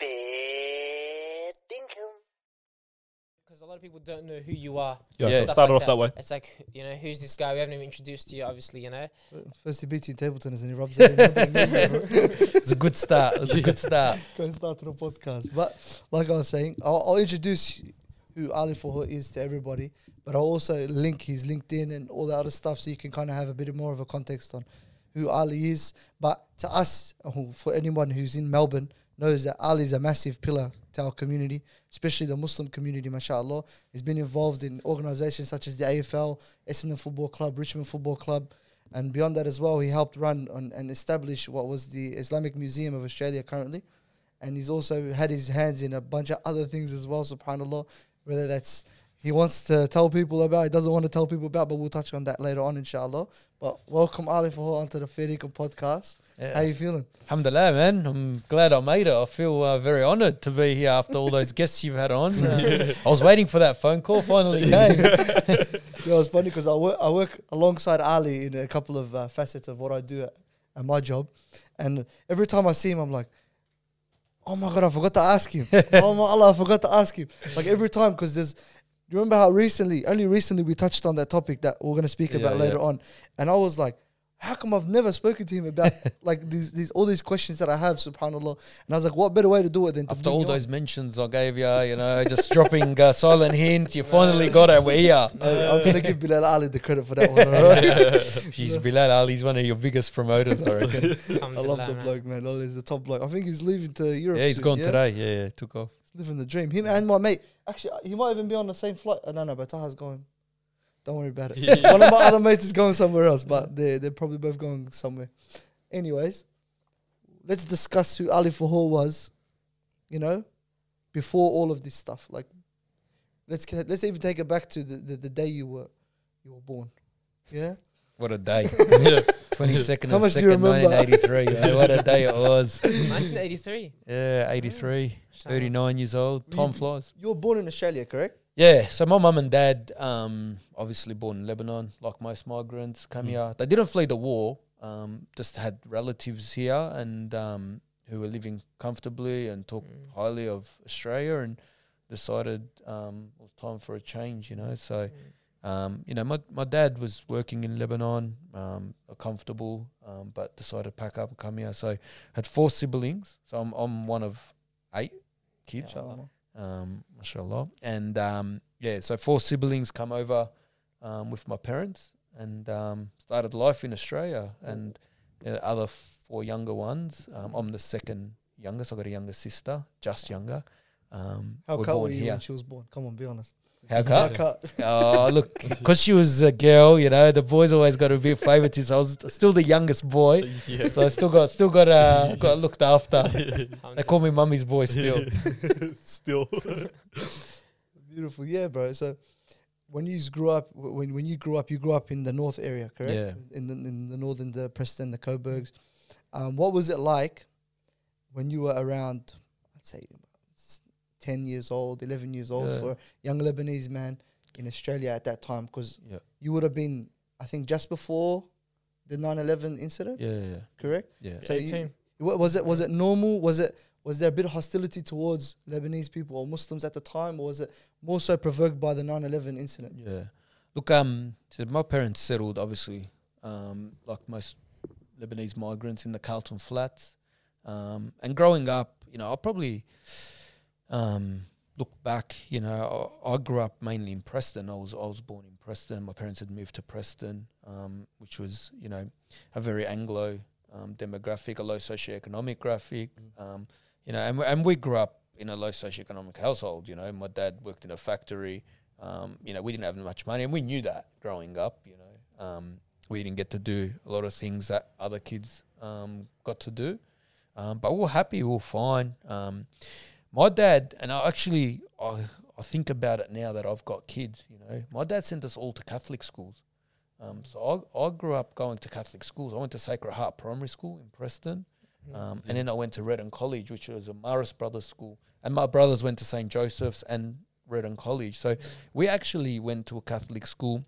Fair dinkum. Because a lot of people don't know who you are. Yeah, Yeah. Stuff started like off that way. It's like, you know, who's this guy? We haven't even introduced you, obviously, you know. Uh, first he beats you in table tennis and he rubs it in. Nobody knows it, bro. It's a good start. It's a good start. Go and start to the podcast. But like I was saying, I'll, I'll introduce who Ali Fahour is to everybody, but I'll also link his LinkedIn and all the other stuff so you can kind of have a bit more of a context on who Ali is. But to us, for anyone who's in Melbourne, knows that Ali is a massive pillar to our community, especially the Muslim community, mashallah. He's been involved in organizations such as the AFL, Essendon Football Club, Richmond Football Club, and beyond that as well, he helped run on, and establish what was the Islamic Museum of Australia currently. And he's also had his hands in a bunch of other things as well, subhanAllah. Whether that's he wants to tell people about, he doesn't want to tell people about, but we'll touch on that later on, inshallah. But welcome Ali Fahour onto the Federico podcast. How Yeah. you feeling? Alhamdulillah, man. I'm glad I made it. I feel uh, very honoured to be here after all those guests you've had on. Uh, I was waiting for that phone call. Finally came. Yeah, it's funny because I work, I work alongside Ali in a couple of uh, facets of what I do at, at my job. And every time I see him, I'm like, oh my God, I forgot to ask him. oh my Allah, I forgot to ask him. Like every time, because there's, you remember how recently, only recently we touched on that topic that we're going to speak about later yeah. on. And I was like, how come I've never spoken to him about like these, these all these questions that I have, subhanAllah. And I was like, what better way to do it than to After bring all you on? those mentions I gave you, you know, just dropping a silent hint, you finally got it. We're here. I- I'm going to give Bilal Ali the credit for that one. all right? She's Bilal Ali's one of your biggest promoters, I reckon. I love the bloke, man. Oh, he's a top bloke. I think he's leaving to Europe. yeah, he's soon, gone yeah? today. Yeah, yeah, took off. He's living the dream. Him and my mate. Actually, he might even be on the same flight. Uh, no, no, but Taha's going. Don't worry about it. Yeah. One of my other mates is going somewhere else, but they they're probably both going somewhere. Anyways, let's discuss who Ali Fahour was. You know, before all of this stuff. Like, let's let's even take it back to the, the, the day you were you were born. Yeah. What a day. 22nd How of much do you 2nd, remember? 1983. man. What a day it was. 1983. Yeah, 83, 39 years old. Time You- flies. You were born in Australia, correct? Yeah, so my mum and dad, um, obviously born in Lebanon, like most migrants, came here. They didn't flee the war, um, just had relatives here and um, who were living comfortably and talked Mm. highly of Australia and decided um, it was time for a change, you know. So, um, you know, my, my dad was working in Lebanon, um, comfortable, um, but decided to pack up and come here. So, had four siblings. So, I'm, I'm one of eight kids um, mashallah. And um, yeah, so four siblings come over um, with my parents and um, started life in Australia. And the other four younger ones, um, I'm the second youngest. I got a younger sister, just younger. Um, How cut were you here. when she was born? Come on, be honest. How How cut? cut? Oh, look, because she was a girl, you know, the boys always got to be favorites. I was still the youngest boy, Yeah. so I still got still got uh, got looked after. They call me mummy's boy still. Still. Beautiful, yeah, bro. So, when you grew up, when when you grew up, you grew up in the north area, correct? Yeah. In the in the northern, the Preston, the Coburgs. Um, what was it like when you were around? I'd say s- ten years old, eleven years old Yeah. for a young Lebanese man in Australia at that time, because Yeah, you would have been, I think, just before the 9-11 incident, yeah, yeah, correct? yeah. So you- 18. Wa- was it was it normal? Was it was there a bit of hostility towards Lebanese people or Muslims at the time, or was it more so provoked by the 9/11 incident? Yeah. Look, um, so my parents settled obviously, um, like most Lebanese migrants in the Carlton Flats. Um, and growing up, you know, I probably um look back, you know, I, I grew up mainly in Preston. I was I was born in Preston. My parents had moved to Preston, um, which was, you know, a very Anglo um, demographic, a low socioeconomic graphic. Um, you know, and we, and we grew up in a low socioeconomic household. You know, my dad worked in a factory. Um, you know, we didn't have much money, and we knew that growing up. You know, um, we didn't get to do a lot of things that other kids um, got to do. Um, but we were happy, we were fine. My dad, and I actually, I, I think about it now that I've got kids. You know, my dad sent us all to Catholic schools. Um, so I, I grew up going to Catholic schools. I went to Sacred Heart Primary School in Preston. Um, and then I went to Redden College, which was a Marist Brothers school. And my brothers went to St. Joseph's and Redden College. So we actually went to a Catholic school.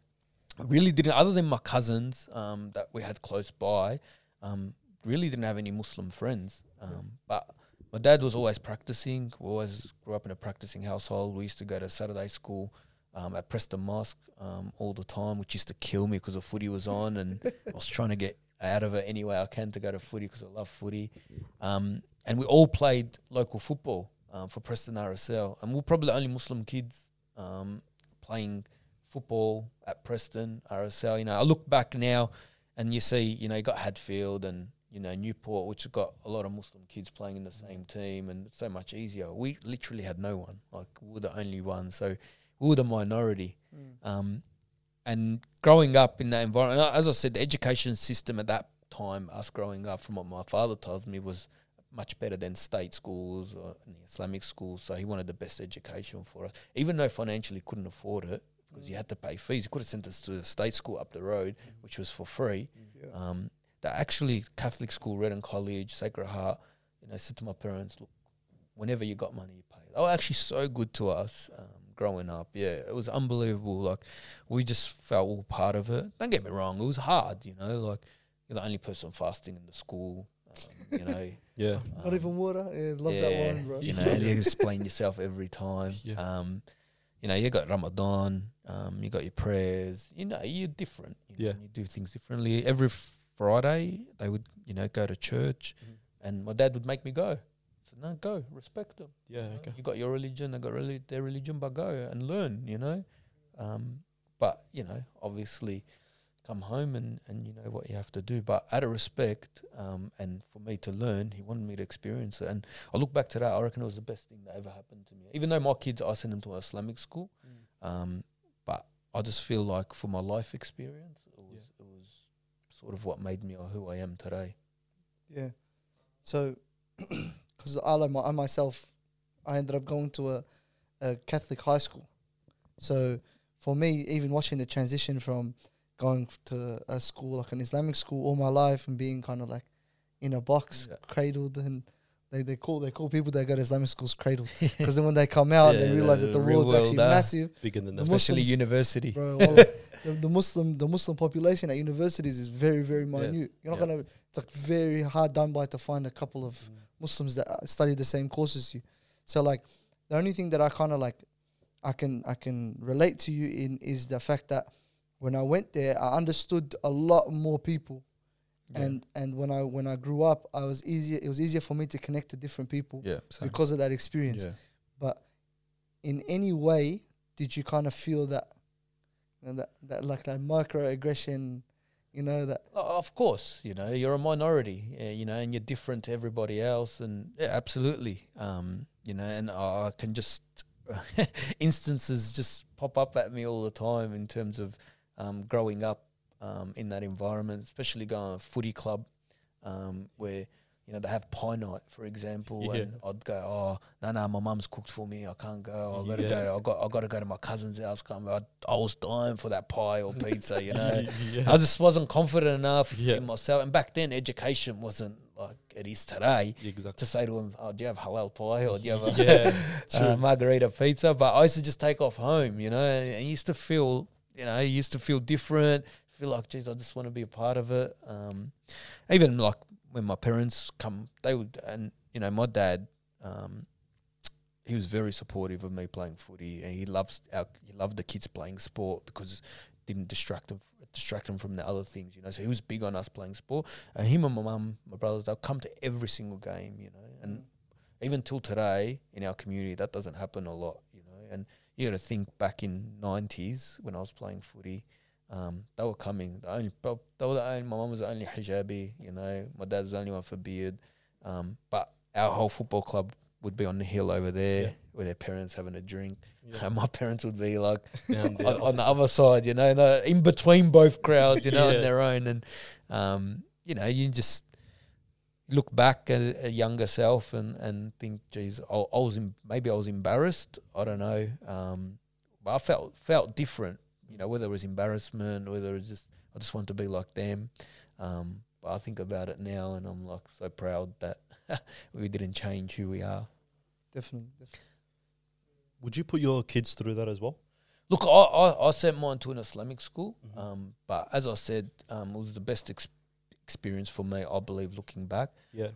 Really didn't, other than my cousins um, that we had close by, um, really didn't have any Muslim friends. Um, but my dad was always practicing. We always grew up in a practicing household. We used to go to Saturday school um, at Preston Mosque um, all the time, which used to kill me because the footy was on, and I was trying to get out of it any way I can to go to footy because I love footy. Um, and we all played local football um, for Preston RSL, and we're probably the only Muslim kids um, playing football at Preston RSL. You know, I look back now, and you see, you know, you got Hadfield and you know Newport, which have got a lot of Muslim kids playing in the same team, and so much easier. We literally had no one; like we were the only one, so we were the minority. Um, and growing up in that environment, as I said, the education system at that time, us growing up, from what my father tells me, was much better than state schools or Islamic schools. So he wanted the best education for us, even though financially couldn't afford it because you had to pay fees. He could have sent us to the state school up the road, which was for free. Yeah. Um, the actually Catholic school, Redden College, Sacred Heart, you know, I said to my parents, look, whenever you got money, you pay. They were actually so good to us um, growing up. Yeah, it was unbelievable. Like we just felt all part of it. Don't get me wrong, it was hard. You know, like you're the only person fasting in the school. Um, you know, Yeah. Not um, even water. Yeah, love that one, bro. You know, you explain yourself every time. Yeah. Um, you know, you got Ramadan, um, you got your prayers. You know, you're different. You Yeah. and you do things differently. Every Friday, they would, you know, go to church, Mhm. and my dad would make me go. So no, go, respect them. Yeah. you know. Okay. You got your religion, they got reli- their religion, but go and learn. You know, um, but you know, obviously, come home and and you know what you have to do. But out of respect, um, and for me to learn, he wanted me to experience it. And I look back to that, I reckon it was the best thing that ever happened to me. Even though my kids, I sent them to an Islamic school, um, but I just feel like for my life experience, it was it was sort of what made me or who I am today. Yeah. So, because I like my, I myself, I ended up going to a, a Catholic high school. So for me, even watching the transition from going to a school like an Islamic school all my life and being kind of like in a box, Yeah. cradled, and they, they call they call people that go to Islamic schools cradled because then when they come out, they realize that the world's actually world, uh, massive. Bigger than that. Muslims- Especially university. Bro, the, the Muslim the Muslim population at universities is very very Yeah. minute. You're not Yeah. gonna. It's like very hard done by to find a couple of Muslims that uh, study the same course as you. So like the only thing that I kind of like I can I can relate to you in is the fact that when I went there I understood a lot more people Yeah. and and when I when I grew up I was easier it was easier for me to connect to different people yeah, same. because of that experience. yeah. But in any way did you kind of feel that you know, that that like that microaggression you know that Of course, you know you're a minority, uh, you know, and you're different to everybody else, and yeah, absolutely, um, you know, and I I can just instances just pop up at me all the time in terms of um, growing up um, in that environment, especially going to a footy club um, where you know they have pie night, for example, Yeah. and I'd go, oh no, no, my mum's cooked for me, I can't go, I gotta Yeah. go, I got, I gotta go to my cousin's house. Come, I, I was dying for that pie or pizza, you know. yeah. I just wasn't confident enough in myself. And back then, education wasn't like it is today. exactly. To say to him, "Oh, do you have halal pie or do you have a uh, margarita pizza?" But I used to just take off home, you know. And used to feel, you know, used to feel different. Feel like, geez, I just want to be a part of it. Um, even like when my parents come, they would, and you know, my dad, um, he was very supportive of me playing footy, and he loves our, he loved the kids playing sport because it didn't distract them distract them from the other things, you know. So he was big on us playing sport, and him and my mum, my brothers, they'll come to every single game, you know. And even till today in our community, that doesn't happen a lot, you know. And you got to think back in nineties when I was playing footy. Um, they were coming. The only, they were the only, my mum was the only hijabi, you know. My dad was the only one for beard. Um, but our whole football club would be on the hill over there Yeah. with their parents having a drink. Yeah. And my parents would be like on, on the other side, you know, no, in between both crowds, you know, Yeah. on their own. And, um, you know, you just look back at a younger self and, and think, geez, I, I was in, maybe I was embarrassed. I don't know. Um, but I felt felt different, you know, whether it was embarrassment, whether it was just, I just want to be like them. Um, but I think about it now and I'm like so proud that we didn't change who we are. definitely, definitely. Would you put your kids through that as well? Look, I, I, I sent mine to an Islamic school, Mhm. um, but as I said, um, it was the best ex- experience for me. I believe, looking back, Yeah.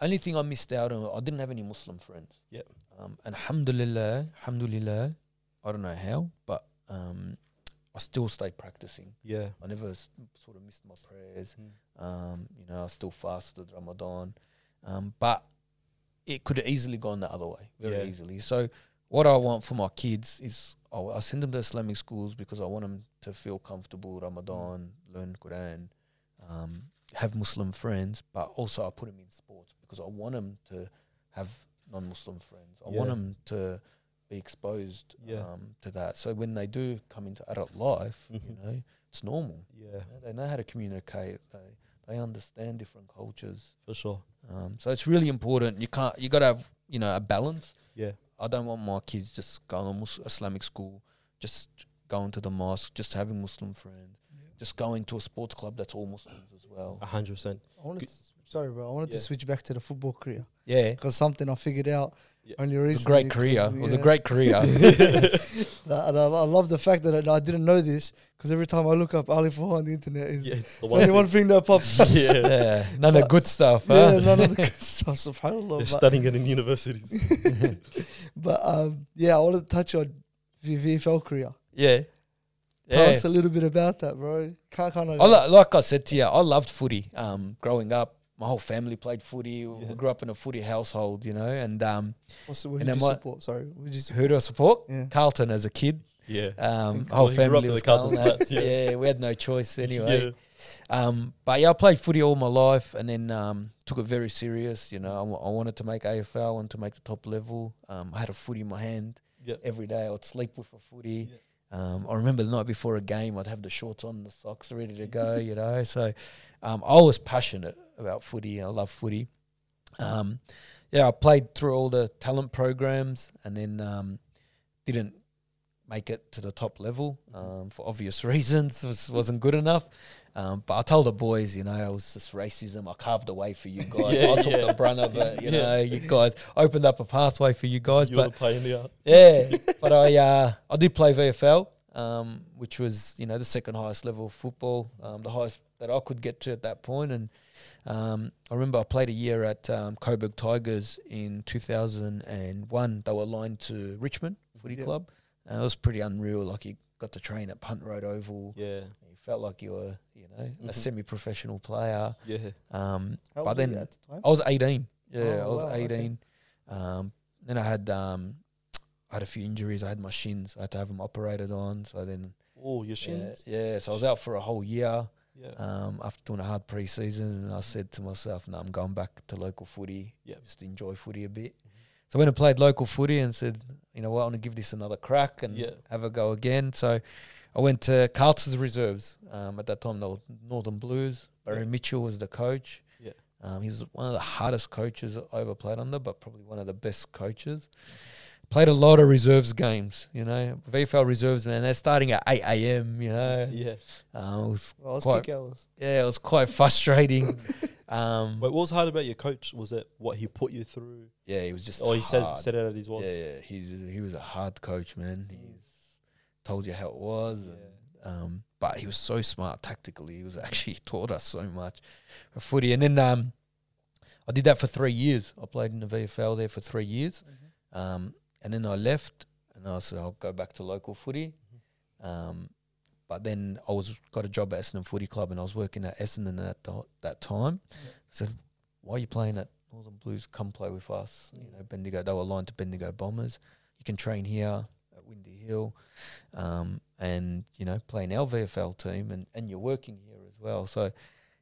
only thing I missed out on, I didn't have any Muslim friends. Yep. Um, and alhamdulillah, alhamdulillah, I don't know how, but um, I still stayed practicing. Yeah. I never s- sort of missed my prayers. Mm. Um, you know, I still fasted Ramadan, um, but it could have easily gone the other way, very Yeah. easily. So, what I want for my kids is I, I send them to Islamic schools because I want them to feel comfortable Ramadan, learn Quran, um, have Muslim friends, but also I put them in sports because I want them to have non-Muslim friends. I want them to be exposed Yeah. um, to that. So when they do come into adult life, you Mhm. know, it's normal. Yeah. You know, They know how to communicate. They they understand different cultures. For sure. Um, so it's really important. You can't. You got to have you know a balance. Yeah. I don't want my kids just going to Mus- Islamic school, just going to the mosque, just having Muslim friends, just going to a sports club that's all Muslims as well. A hundred percent. I wanted Good. to, sorry, bro. I wanted Yeah. to switch back to the football career Yeah, because something I figured out Yeah. only it's recently. a great career. It was a great career. And I, and I I love the fact that I, I didn't know this because every time I look up Ali Fahour on the internet, is Yeah. it's the it's only one thing that pops up. yeah. yeah, none of But- good stuff. Yeah, huh? none of the good stuff. Subhanallah. They're But, studying it in universities. but um, yeah, I want to touch on your VFL career. yeah, Tell yeah. us a little bit about that, bro. Can't kind of. I li- like I said to you, I loved footy. Um, growing up, my whole family played footy. We grew up in a footy household, you know. And um, What's, what and did you my- support? Sorry, what did you support? who do I support? Yeah. Carlton as a kid. Yeah. Um, whole Well, he grew up family was Carlton Carlton. Flats, yeah. yeah, we had no choice anyway. Yeah. Um, but yeah, I played footy all my life, and then um, took it very serious. You know, I, wanted to make AFL, I wanted to make the top level. Um, I had a footy in my hand Yeah. every day. I would sleep with a footy. Yeah. Um, I remember the night before a game, I'd have the shorts on, the socks ready to go. You know, so um, I was passionate about footy. I love footy. Um, yeah, I played through all the talent programs, and then um, didn't make it to the top level um, for obvious reasons. It was, wasn't good enough. Um, but I told the boys, you know, it was just racism. I carved a way for you guys. Yeah, I took yeah. the brunt of it. You Yeah. know, you guys opened up a pathway for you guys. You're but the pioneer. yeah, but I uh, I did play VFL, um, which was you know the second highest level of football, um, the highest that I could get to at that point. And um, I remember I played a year at um, Coburg Tigers in 2001. They were aligned to Richmond Footy. Club. And it was pretty unreal. Like you got to train at Punt Road Oval. Yeah. You felt like you were you know Mhm. a semi-professional player. Yeah. Um, How but old were you then at the time? I was 18. Yeah, Oh, I was wow, okay. 18. Um, then I had um, I had a few injuries. I had my shins. I had to have them operated on. So then, Oh, your yeah, shins. yeah. So I was out for a whole year Yeah. um, after doing a hard pre-season, and I said to myself, "No, I'm going back to local footy. Yeah. just enjoy footy a bit." Mhm. So I went and played local footy and said, "You know what? I want to give this another crack and Yeah. have a go again." So I went to Carlton's reserves. Um, at that time, they were Northern Blues. Barry Yeah. Mitchell was the coach. Yeah. Um, he was one of the hardest coaches I ever played under, but probably one of the best coaches. Played a lot of reserves games, you know. VFL reserves, man, they're starting at 8 a.m., you know. Yeah. Um, it was, Well, was quite- kick yeah, it was quite frustrating. um, Wait, what was hard about your coach? Was it what he put you through? yeah, he was just Oh, he said hard. said it as his was. Yeah, yeah, he's he was a hard coach, man. He's told you how it was, and, um, but he was so smart tactically. He was actually taught us so much for footy. And then um, I did that for three years. I played in the VFL there for three years, um, and then I left, and I said I'll go back to local footy. Um, but then I was got a job at Essendon Footy Club, and I was working at Essendon at the, that time. I said, "Why are you playing at Northern Blues? Come play with us." You know, Bendigo. They were aligned to Bendigo Bombers. You can train here Windy Hill, um, and you know, play an LVFL team, and and you're working here as well. So,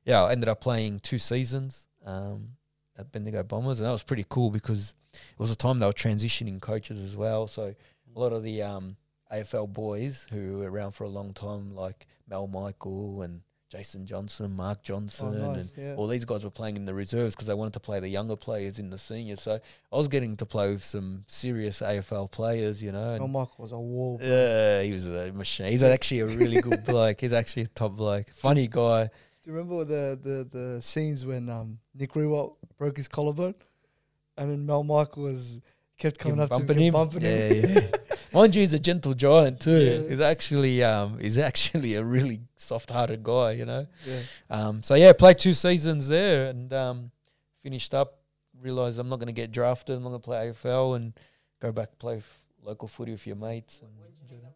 yeah, I ended up playing two seasons um, at Bendigo Bombers, and that was pretty cool because it was a time they were transitioning coaches as well. So a lot of the um, AFL boys who were around for a long time, like Mal Michael and Jason Johnson, Mark Johnson, Oh, and. Yeah. all these guys were playing in the reserves because they wanted to play the younger players in the seniors. So I was getting to play with some serious AFL players, you know. Mal And Michael was a wall. yeah, he was a machine. He's actually a really good bloke. He's actually a top bloke, funny guy. Do you remember the, the, the scenes when um, Nick Riewoldt broke his collarbone, and then Mal Michael was kept coming up to him, him. bumping yeah, him. yeah. Mind you, he's a gentle giant too. Yeah. He's actually um, he's actually a really soft-hearted guy, you know. yeah. Um, so yeah, played two seasons there and um, finished up Realized I'm not going to get drafted. I'm not going to play AFL and go back play f- local footy with your mates. And enjoy that.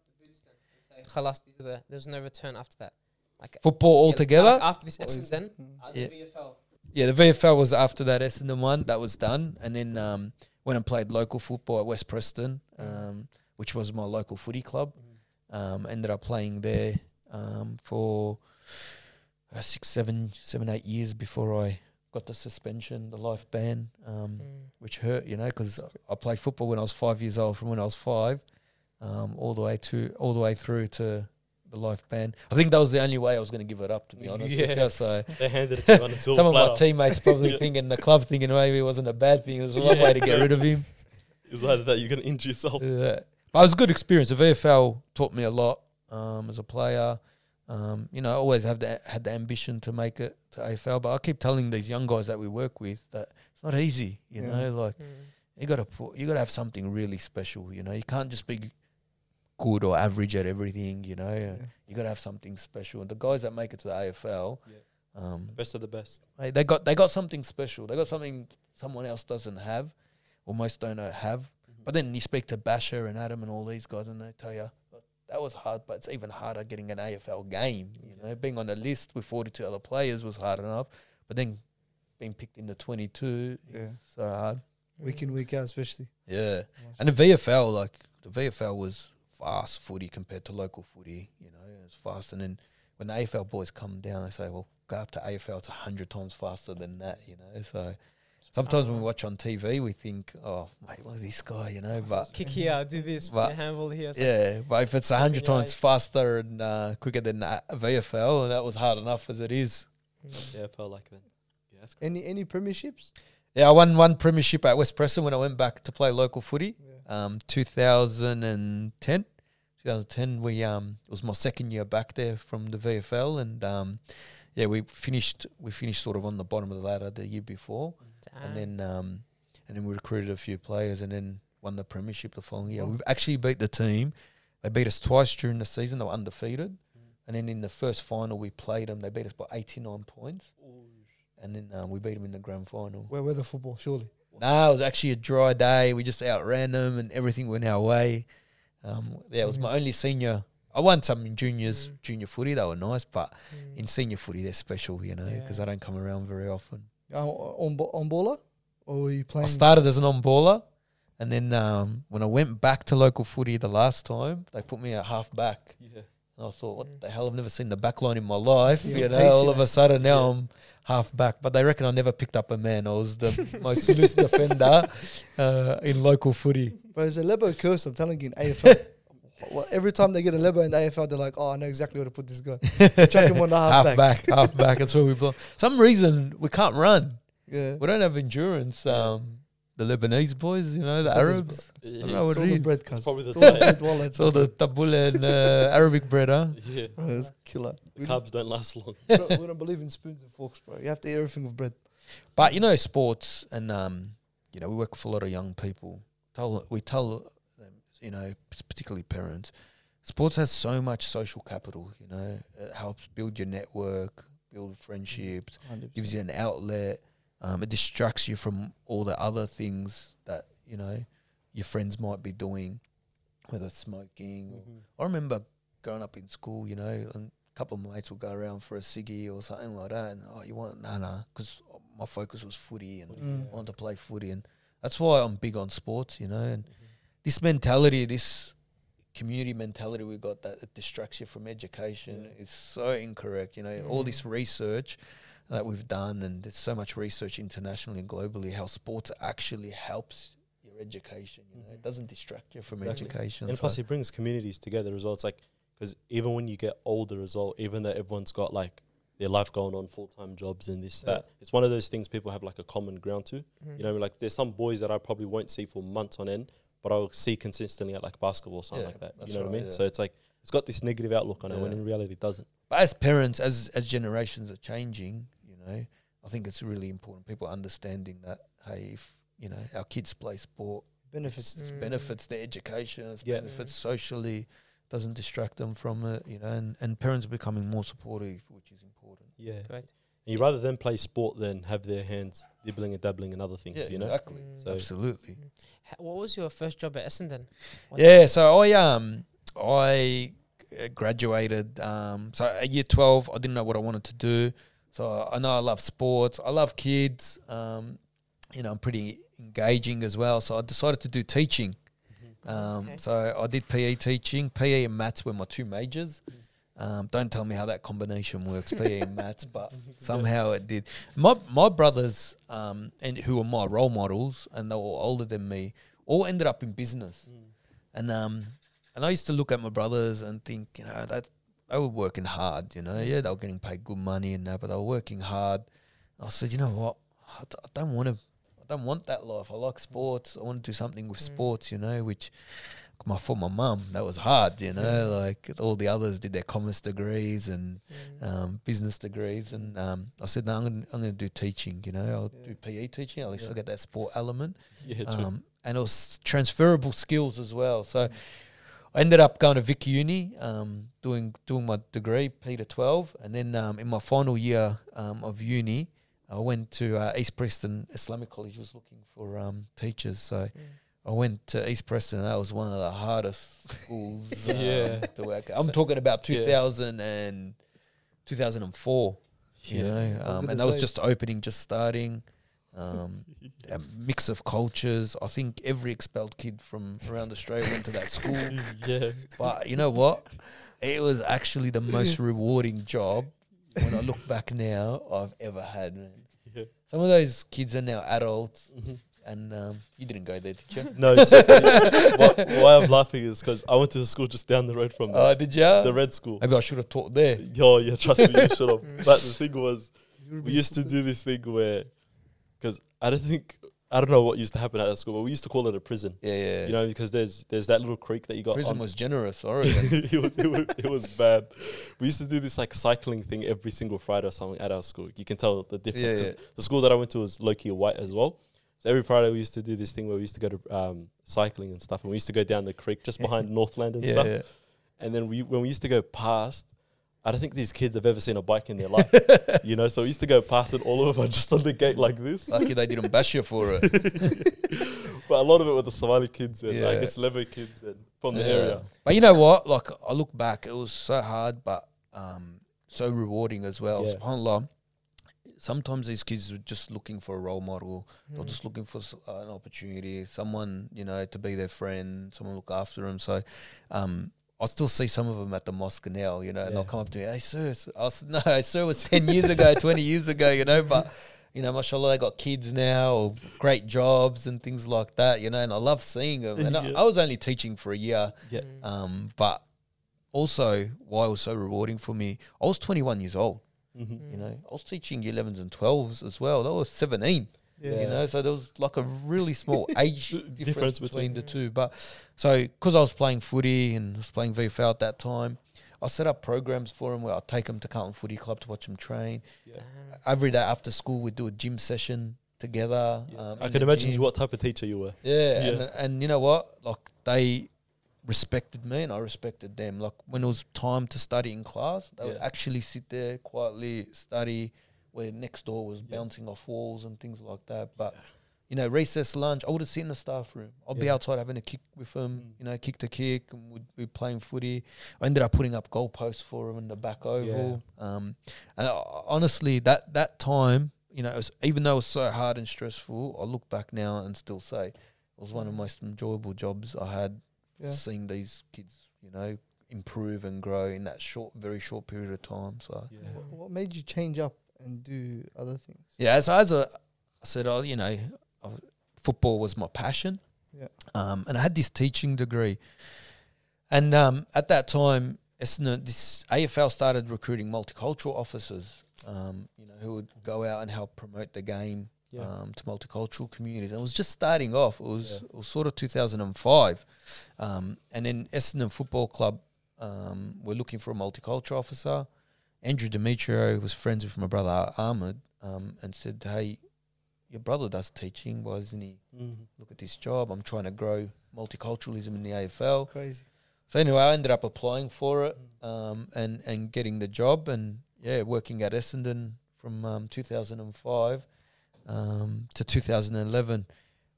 Khalas, the- there's no return after that. Like Football yeah, altogether. like after this Essendon, Mm. uh, Yeah. the VFL. Yeah, the VFL was after that Essendon one. That was done, and then um, went and played local football at West Preston, um, which was my local footy club. Um, ended up playing there um, for uh, six, seven, seven, eight years before I got the suspension, the life ban, um, Mm. which hurt, you know, because I played football when I was five years old, from when I was five, um, all the way to all the way through to the life ban. I think that was the only way I was going to give it up, to be honest. you, so They handed it to you on a silver some of my teammates probably Yeah. thinking the club thinking maybe it wasn't a bad thing. It was one Yeah. way to get rid of him. It was either that you're gonna injure yourself. Yeah. But it was a good experience. The VFL taught me a lot um, as a player. Um, you know, I always have the, had the ambition to make it to AFL, but I keep telling these young guys that we work with that it's not easy. You Yeah. know, like Mm. you got to put, you got to have something really special. You know, you can't just be good or average at everything. You know, Yeah. you got to have something special. And the guys that make it to the AFL, Yeah. um, Best of the best. Hey, they got they got something special. They got something someone else doesn't have, or most don't have. But then you speak to Bachar and Adam and all these guys, and they tell you that was hard. But it's even harder getting an AFL game. You know, being on the list with forty two other players was hard enough, but then being picked in the twenty two, Yeah. so hard. Week in, week out, especially. Yeah, and the VFL like the VFL was fast footy compared to local footy. You know, it was fast, and then when the AFL boys come down, they say, "Well, go up to AFL. It's a hundred times faster than that." You know, so sometimes when we watch on TV, we think, "Oh, mate, look at this guy," you know, but. Kick here, do this, But- put your handball here. Yeah, but if it's a hundred times eyes. faster and uh, quicker than uh, VFL, that was hard enough as it is. mm. Yeah, it felt like that. Yeah, that's great. Any any premierships? Yeah, I won one premiership at West Preston when I went back to play local footy. Yeah. um, 2010. 2010, we um, it was my second year back there from the VFL, and um, yeah, we finished we finished sort of on the bottom of the ladder the year before, and Damn. then um, and then we recruited a few players, and then won the premiership the following year. Oh. We've actually beat the team. They beat us twice during the season. They were undefeated, and then in the first final we played them. They beat us by 89 points, and then um, we beat them in the grand final. Where were the football, surely. No, it was actually a dry day. We just outran them, and everything went our way. Um, yeah, it was my only senior. I won some in juniors, Mm. junior footy. They were nice, but Mm. in senior footy, they're special, you know, because Yeah. they don't come around very often. Uh, on on baller, or were you playing? I started as an on baller, and then um, when I went back to local footy the last time, they put me at half back. Yeah. And I thought, what the hell? I've never seen the back line in my life. Yeah, you know, pacey, all of a sudden now Yeah. I'm half back. But they reckon I never picked up a man. I was the most loose defender uh, in local footy. Bro, it's a Lebo curse. I'm telling you, in AFL. well, every time they get a Lebo in the AFL, they're like, "Oh, I know exactly where to put this guy. Chuck him on the half, half back. back, half back. That's where we blow. Some reason we can't run. Yeah. We don't have endurance. Um, the Lebanese boys, you know, the It's Arabs. Yeah. It's know It's all it the is. bread, It's probably the It's all the time. bread wallet. It's all the tabbouleh and uh, Arabic bread, huh? yeah. Bro, it's killer. The We carbs don't last long. we don't, we don't believe in spoons and forks, bro. You have to eat everything with bread. But you know, sports and um, you know, we work with a lot of young people. Tell we tell them, you know, particularly parents, sports has so much social capital. You know, it helps build your network, build friendships, 100%. gives you an outlet. Um, it distracts you from all the other things that you know your friends might be doing, whether it's smoking. Or, I remember growing up in school, you know, and a couple of mates would go around for a ciggy or something like that, and oh, you want nah nah, because my focus was footy and Mm. I wanted to play footy, and that's why I'm big on sports, you know, and this mentality, this community mentality we got that it distracts you from education Yeah. is so incorrect. You know, all this research that we've done, and there's so much research internationally and globally how sports actually helps your education. You know, it doesn't distract you from Exactly. education. And so- plus, it brings communities together as well. It's like because even when you get older as well, even though everyone's got like their life going on, full time jobs and this Yeah. that, it's one of those things people have like a common ground to. Mm. You know, like there's some boys that I probably won't see for months on end, but I'll see consistently at like basketball or something Yeah, like that. You know what I mean? yeah. So it's like it's got this negative outlook on it when in reality it doesn't. But as parents, as as generations are changing, you know, I think it's really important people understanding that hey, if you know our kids play sport, benefits. Mm. benefits their education, it Yeah. benefits socially, doesn't distract them from it, you know, and, and parents are becoming more supportive, which is important. Yeah. Great. You rather them play sport than have their hands dibbling and dabbling in other things. Yeah, you know. exactly. Mm. So Absolutely. Ha- What was your first job at Essendon? What- Yeah, so I um I uh, graduated um so at year 12 I didn't know what I wanted to do. So I know I love sports, I love kids. Um you know, I'm pretty engaging as well, so I decided to do teaching. Um Okay. so I did PE teaching, PE and maths were my two majors. Um, don't tell me how that combination works, PE and maths, but somehow it did. My my brothers, um, and who were my role models, and they were older than me, all ended up in business. And um, and I used to look at my brothers and think, you know, that they were working hard. You know, yeah, they were getting paid good money and that, but they were working hard. I said, you know what, I d- I don't want to, I don't want that life. I like sports. I want to do something with Mm. sports. You know, which my for my mum that was hard. You know, like all the others did their commerce degrees and Mm. um, business degrees, and um, I said, no, I'm going I'm to do teaching. You know, I'll Yeah. do PE teaching. At least Yeah. I'll get that sport element Yeah, um, and it was transferable skills as well. So I ended up going to Vic Uni, um, doing doing my degree, P to twelve, and then um, in my final year um, of uni, I went to uh, East Preston Islamic College. Was looking for um, teachers, so Mm. I went to East Preston. That was one of the hardest schools um, Yeah. to work. at. I'm So- talking about yeah. 2000 and 2004. You Yeah. know, um, and that was just opening, just starting. Um, a mix of cultures. I think every expelled kid from around Australia went to that school. yeah. But you know what? It was actually the most rewarding job when I look back now I've ever had. Yeah. Some of those kids are now adults, Mhm. And um, you didn't go there, did you? No, it's, why, why I'm laughing is because I went to the school just down the road from there. Oh, there, did you? the red school. Maybe I should have taught there. Yo, yeah, trust me, you should have. But the thing was, we used to do this thing where, because I don't think, I don't know what used to happen at that school, but we used to call it a prison. Yeah, yeah. You know, because there's there's that little creek that you got. Prison on- was generous, reckon. it, was, it, was, it was bad. We used to do this like cycling thing every single Friday or something at our school. You can tell the difference. Yeah, yeah. The school that I went to was low key white as well. So every Friday we used to do this thing where we used to go to um, cycling and stuff, and we used to go down the creek just behind Northland and yeah, stuff. yeah. And then we when we used to go past, I don't think these kids have ever seen a bike in their life. you know, so we used to go past it all over just on the gate like this. Lucky they didn't bash you for it. but a lot of it were the Somali kids and I guess Levo kids and from the area. But you know what? Like I look back, it was so hard, but um, so rewarding as well. Yeah. Subhanallah. Sometimes these kids are just looking for a role model. They're Mm. just looking for uh, an opportunity, someone you know to be their friend, someone look after them. So, um, I still see some of them at the mosque now, you know, and they'll come up to me, "Hey, sir," I said, "No, sir was ten years ago, twenty years ago," you know, but. You know, mashallah, they got kids now, or great jobs and things like that. You know, and I love seeing them. And Yeah. I, I was only teaching for a year, Yeah. Um, but also why it was so rewarding for me, I was 21 years old. Mm-hmm. You know, I was teaching 11s and 12s as well. That was 17. Yeah. You know, so there was like a really small age difference, Difference between, between- the two. But so because I was playing footy and was playing VFL at that time, I set up programs for them where I'd take them to Carlton Footy Club to watch them train. Damn. Every day after school, we'd do a gym session together. Um, I can imagine gym. what type of teacher you were. Yeah, Yeah. And, and you know what? Like they respected me and I respected them. Like when it was time to study in class, they would actually sit there quietly study where next door was Yeah. bouncing off walls and things like that. But you know, recess lunch, I would sit in the staff room. I'd be outside having a kick with them, Mm. you know, kick to kick, and we'd be playing footy. I ended up putting up goalposts for them in the back oval. Um, and I, honestly, that that time, you know, it was, even though it was so hard and stressful, I look back now and still say it was one of the most enjoyable jobs I had. Yeah. Seeing these kids, you know, improve and grow in that short, very short period of time. So Yeah. What, what made you change up and do other things? yeah, as as a, I said, oh, you know, I, football was my passion. Yeah. Um, and I had this teaching degree, and um, at that time, Essendon, this AFL started recruiting multicultural officers. Um, you know, who would go out and help promote the game Yeah. um, to multicultural communities. And it was just starting off. It was, Yeah. it was sort of 2005. Um, and then Essendon Football Club um, were looking for a multicultural officer. Andrew Demetriou was friends with my brother Ahmed um, and said, hey, your brother does teaching. Why doesn't he Mhm. look at this job? I'm trying to grow multiculturalism in the AFL. Crazy. So anyway, I ended up applying for it um, and, and getting the job and, yeah, working at Essendon from um, 2005 um, to 2011.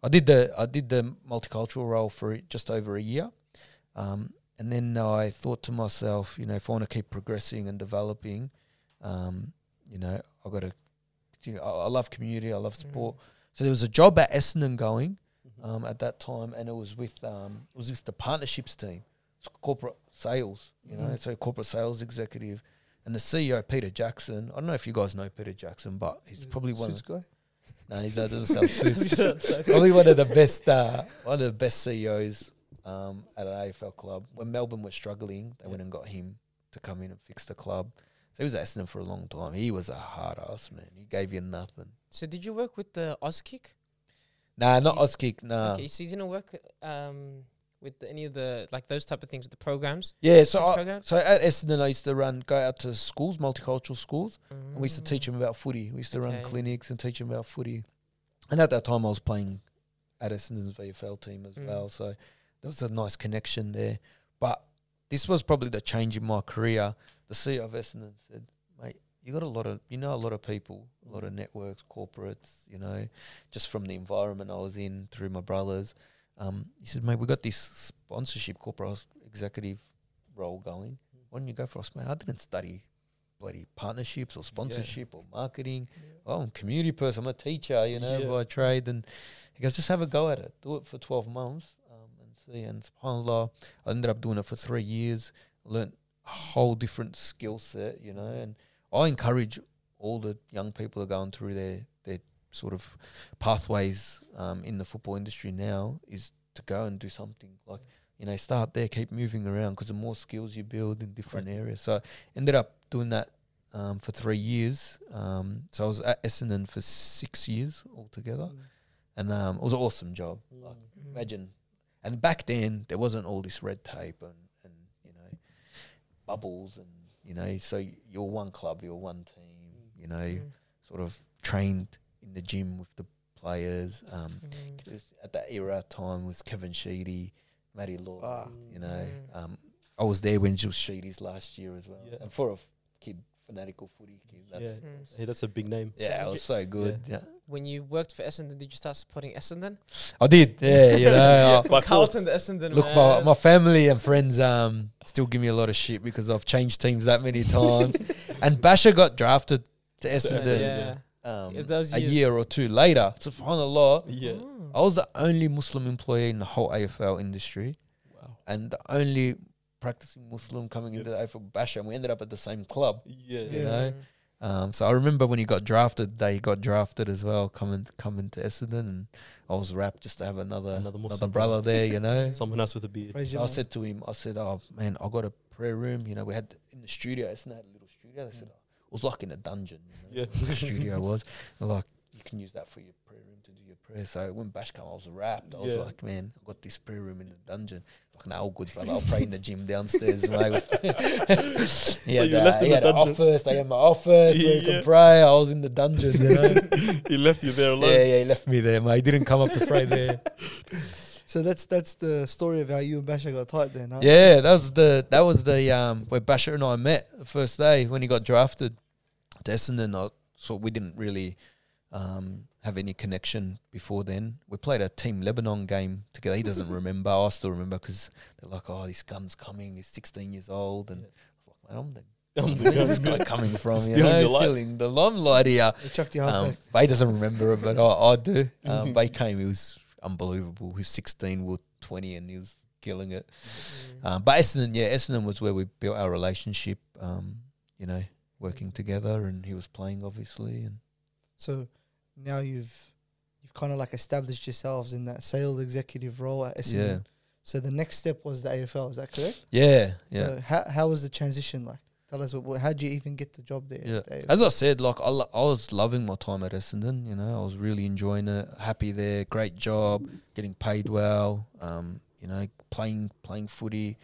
I did the I did the multicultural role for just over a year, um, and then I thought to myself, you know, if I want to keep progressing and developing, um, you know, I got to, you know, I, I love community, I love sport. So there was a job at Essendon going Mm-hmm. um, at that time, and it was with um, it was with the partnerships team, it's corporate sales, you know, Mhm. so corporate sales executive, and the CEO Peter Jackson. I don't know if you guys know Peter Jackson, but he's probably one. Of, Suits guy. No, he's not, doesn't sell suits. probably one of the best, uh, one of the best CEOs um, at an AFL club. When Melbourne were struggling, they went and got him to come in and fix the club. So he was at Essendon for a long time. He was a hard ass man. He gave you nothing. So did you work with the Auskick? Nah, not Auskick. Nah. Okay, so you didn't work um with the, any of the like those type of things with the programs. Yeah, so I, programs? so at Essendon, I used to run go out to schools, multicultural schools, and we used to teach them about footy. We used to run clinics and teach them about footy. And at that time, I was playing at Essendon's VFL team as Mm. well, so there was a nice connection there. But this was probably the change in my career. The CEO of Essendon said, "Mate, you got a lot of, you know, a lot of people, a lot of networks, corporates, you know, just from the environment I was in through my brothers." Um, he said, "Mate, we got this sponsorship corporate executive role going. Why don't you go for us, mate? I didn't study bloody partnerships or sponsorship or marketing. Oh, I'm a community person. I'm a teacher, you know, Yeah. by trade. And he goes, just have a go at it. Do it for 12 months um, and see. And subhanAllah, I ended up doing it for three years. Learned a whole different skill set, you know. And I encourage all the young people that are going through their sort of pathways um, in the football industry now is to go and do something like you know start there keep moving around because the more skills you build in different areas. So ended up doing that um, for three years. Um, so I was at Essendon for six years altogether. And um, it was an awesome job. Like Mm. imagine. And back then there wasn't all this red tape and, and you know bubbles and you know so you're one club you're one team you know Mm. sort of trained in the gym with the players. Um, Mm. at that era, time was Kevin Sheedy, Matty Lloyd. Ah. You know, Mm. um, I was there when Jules Sheedy's last year as well. Yeah. And for a f- kid, fanatical footy kid, that's, Yeah. yeah, Mm. Hey, that's a big name. Yeah, it was so good. Yeah. When you worked for Essendon, did you start supporting Essendon? I did. Yeah, you know. Yeah, I- Carlton to Essendon. Look, man. my, my family and friends um still give me a lot of shit because I've changed teams that many times. and Bachar got drafted to Essendon yeah. Um, those a year or two later. Subhanallah, Yeah. I was the only Muslim employee in the whole AFL industry Wow. and the only practicing Muslim coming Yep. into the AFL Bachar, and we ended up at the same club. Yeah. You Yeah. know? Um, so I remember when he got drafted, they got drafted as well, coming coming to Essendon, and I was wrapped just to have another Another another, brother there, you know. Someone else with a beard. Praise So I man. said to him, I said, "Oh man, I got a prayer room. You know, we had in the studio. Essendon had a little studio. They said oh, it was like in a dungeon. You know, Yeah. the studio was. Like, you can use that for your prayer room to do your prayer. So when Bash came, I was wrapped. I was Yeah. like, man, I got this prayer room in the dungeon. Like, nah, all good, brother. I'll pray in the gym downstairs, mate. he So had, you uh, left in the an dungeon? office. They had my office where you Yeah. could pray. I was in the dungeon, you know. he left you there alone. yeah, yeah, he left me there, mate. He didn't come up to pray there. So that's that's the story of how you and Bachar got tight then, huh? Yeah, that was the that was the um where Bachar and I met the first day when he got drafted Essendon. I, so we didn't really um have any connection before then. We played a Team Lebanon game together. He doesn't remember. I still remember because they're like, "Oh, this gun's coming. He's 16 years old," and Yeah. I was like, "Man, I'm the where's this guy coming from? You know, your life. stealing the limelight here." He chucked your heart Um, he doesn't remember it, but I, I do. Um, he came, he was unbelievable. He was 16, we were 20, and he was killing it. Mm. Um, but Essendon, yeah, Essendon was where we built our relationship. Um, you know, working together, and he was playing obviously, and So now you've you've kind of like established yourselves in that sales executive role at Essendon. yeah, So the next step was the AFL. Is that correct? yeah, yeah. So how how was the transition like? Tell us what, how did you even get the job there? Yeah. the As I said, like I, lo- I was loving my time at Essendon. You know, I was really enjoying it. Happy there. Great job. Getting paid well. Um, you know, playing playing footy.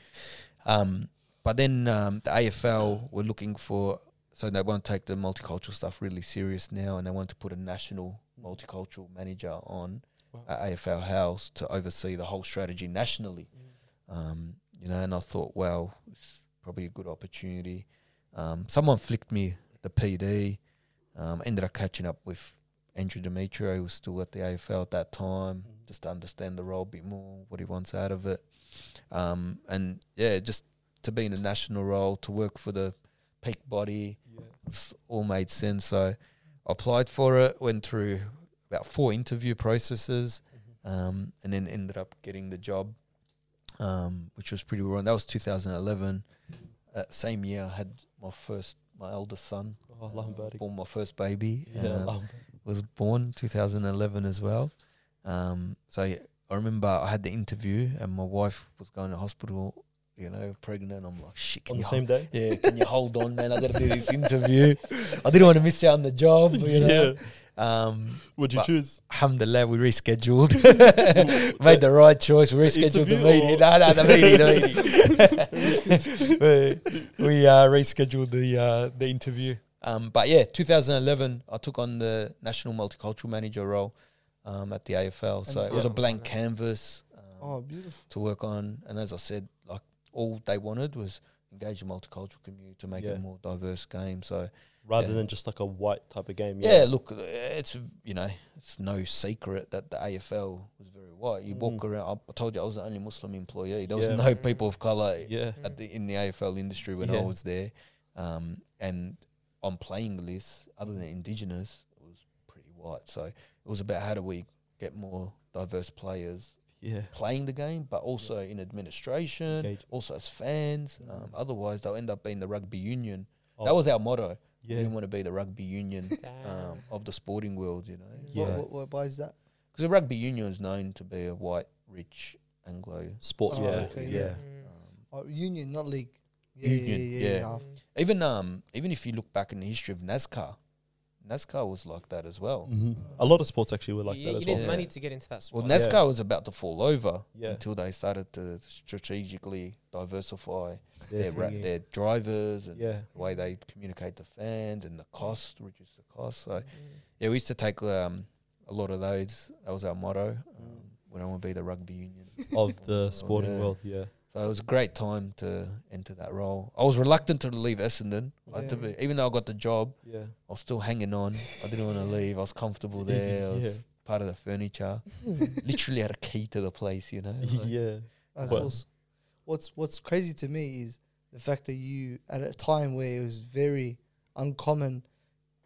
Um, but then um, the AFL were looking for, so they want to take the multicultural stuff really serious now, and they want to put a national multicultural manager on Wow. at AFL House to oversee the whole strategy nationally. Um, you know, and I thought, well, it's probably a good opportunity. Um, someone flicked me the PD. Um, ended up catching up with Andrew Demetriou, who was still at the AFL at that time, Mhm. just to understand the role a bit more, what he wants out of it. Um, and yeah, just to be in a national role, to work for the peak body, Yeah. it's all made sense. So I applied for it, went through about four interview processes, um, and then ended up getting the job, um, which was pretty well. That was 2011. Uh, same year, I had my first, my eldest son, Oh, uh, born my first baby. Yeah, Lamberti. was born 2011 as well. Um, so I remember I had the interview, and my wife was going to hospital. You know, pregnant. I'm like, shit. Can on you the hold same day. yeah, can you hold on, man? I got to do this interview. I didn't want to miss out on the job. You know? Um, Would you choose? alhamdulillah, we rescheduled. Made the right choice. We rescheduled the meeting. or- No, no, the meeting, the meeting. we we uh, rescheduled the uh, the interview. Um, but yeah, 2011, I took on the national multicultural manager role um, at the AFL. So And- it was a blank canvas um, Oh, beautiful. to work on. And as I said, like all they wanted was engage a multicultural community to make it a more diverse game. So Rather Yeah. than just like a white type of game. yeah, look, it's you know, it's no secret that the AFL was very white. You walk Mm. around. I told you I was the only Muslim employee. There was Yeah. no people of color Yeah. at the in the AFL industry when I was there. Um, and on playing list, other than Indigenous, it was pretty white. So it was about how do we get more diverse players Yeah. playing the game, but also in administration, Engage. also as fans. Mm. Um, otherwise, they'll end up being the rugby union. Oh, That was our motto. We didn't want to be the rugby union um, of the sporting world, you know. Yeah. What, what, what, why is that? Because the rugby union is known to be a white, rich Anglo. Sport. Oh, yeah. okay, yeah. yeah. Um, Oh, union, not league. Union, yeah. Even um, even if you look back in the history of NASCAR, NASCAR was like that as well. Mhm. A lot of sports actually were like you, that you as need well. Yeah. money to get into that Well, sport. Yeah. NASCAR was about to fall over Yeah. until they started to strategically diversify Yeah. their ra- their drivers and yeah. the way they communicate to fans and the cost, reduce the cost. So Mm. yeah, we used to take um, a lot of those. That was our motto. Um, Mm. we don't want to be the rugby union. Of the sporting Yeah. world. Yeah. So it was a great time to enter that role. I was reluctant to leave Essendon. I to be, even though I got the job, Yeah. I was still hanging on. I didn't want to leave. I was comfortable there. I was Yeah. part of the furniture. Literally had a key to the place, you know. like- yeah. That's Well- What's What's crazy to me is the fact that you, at a time where it was very uncommon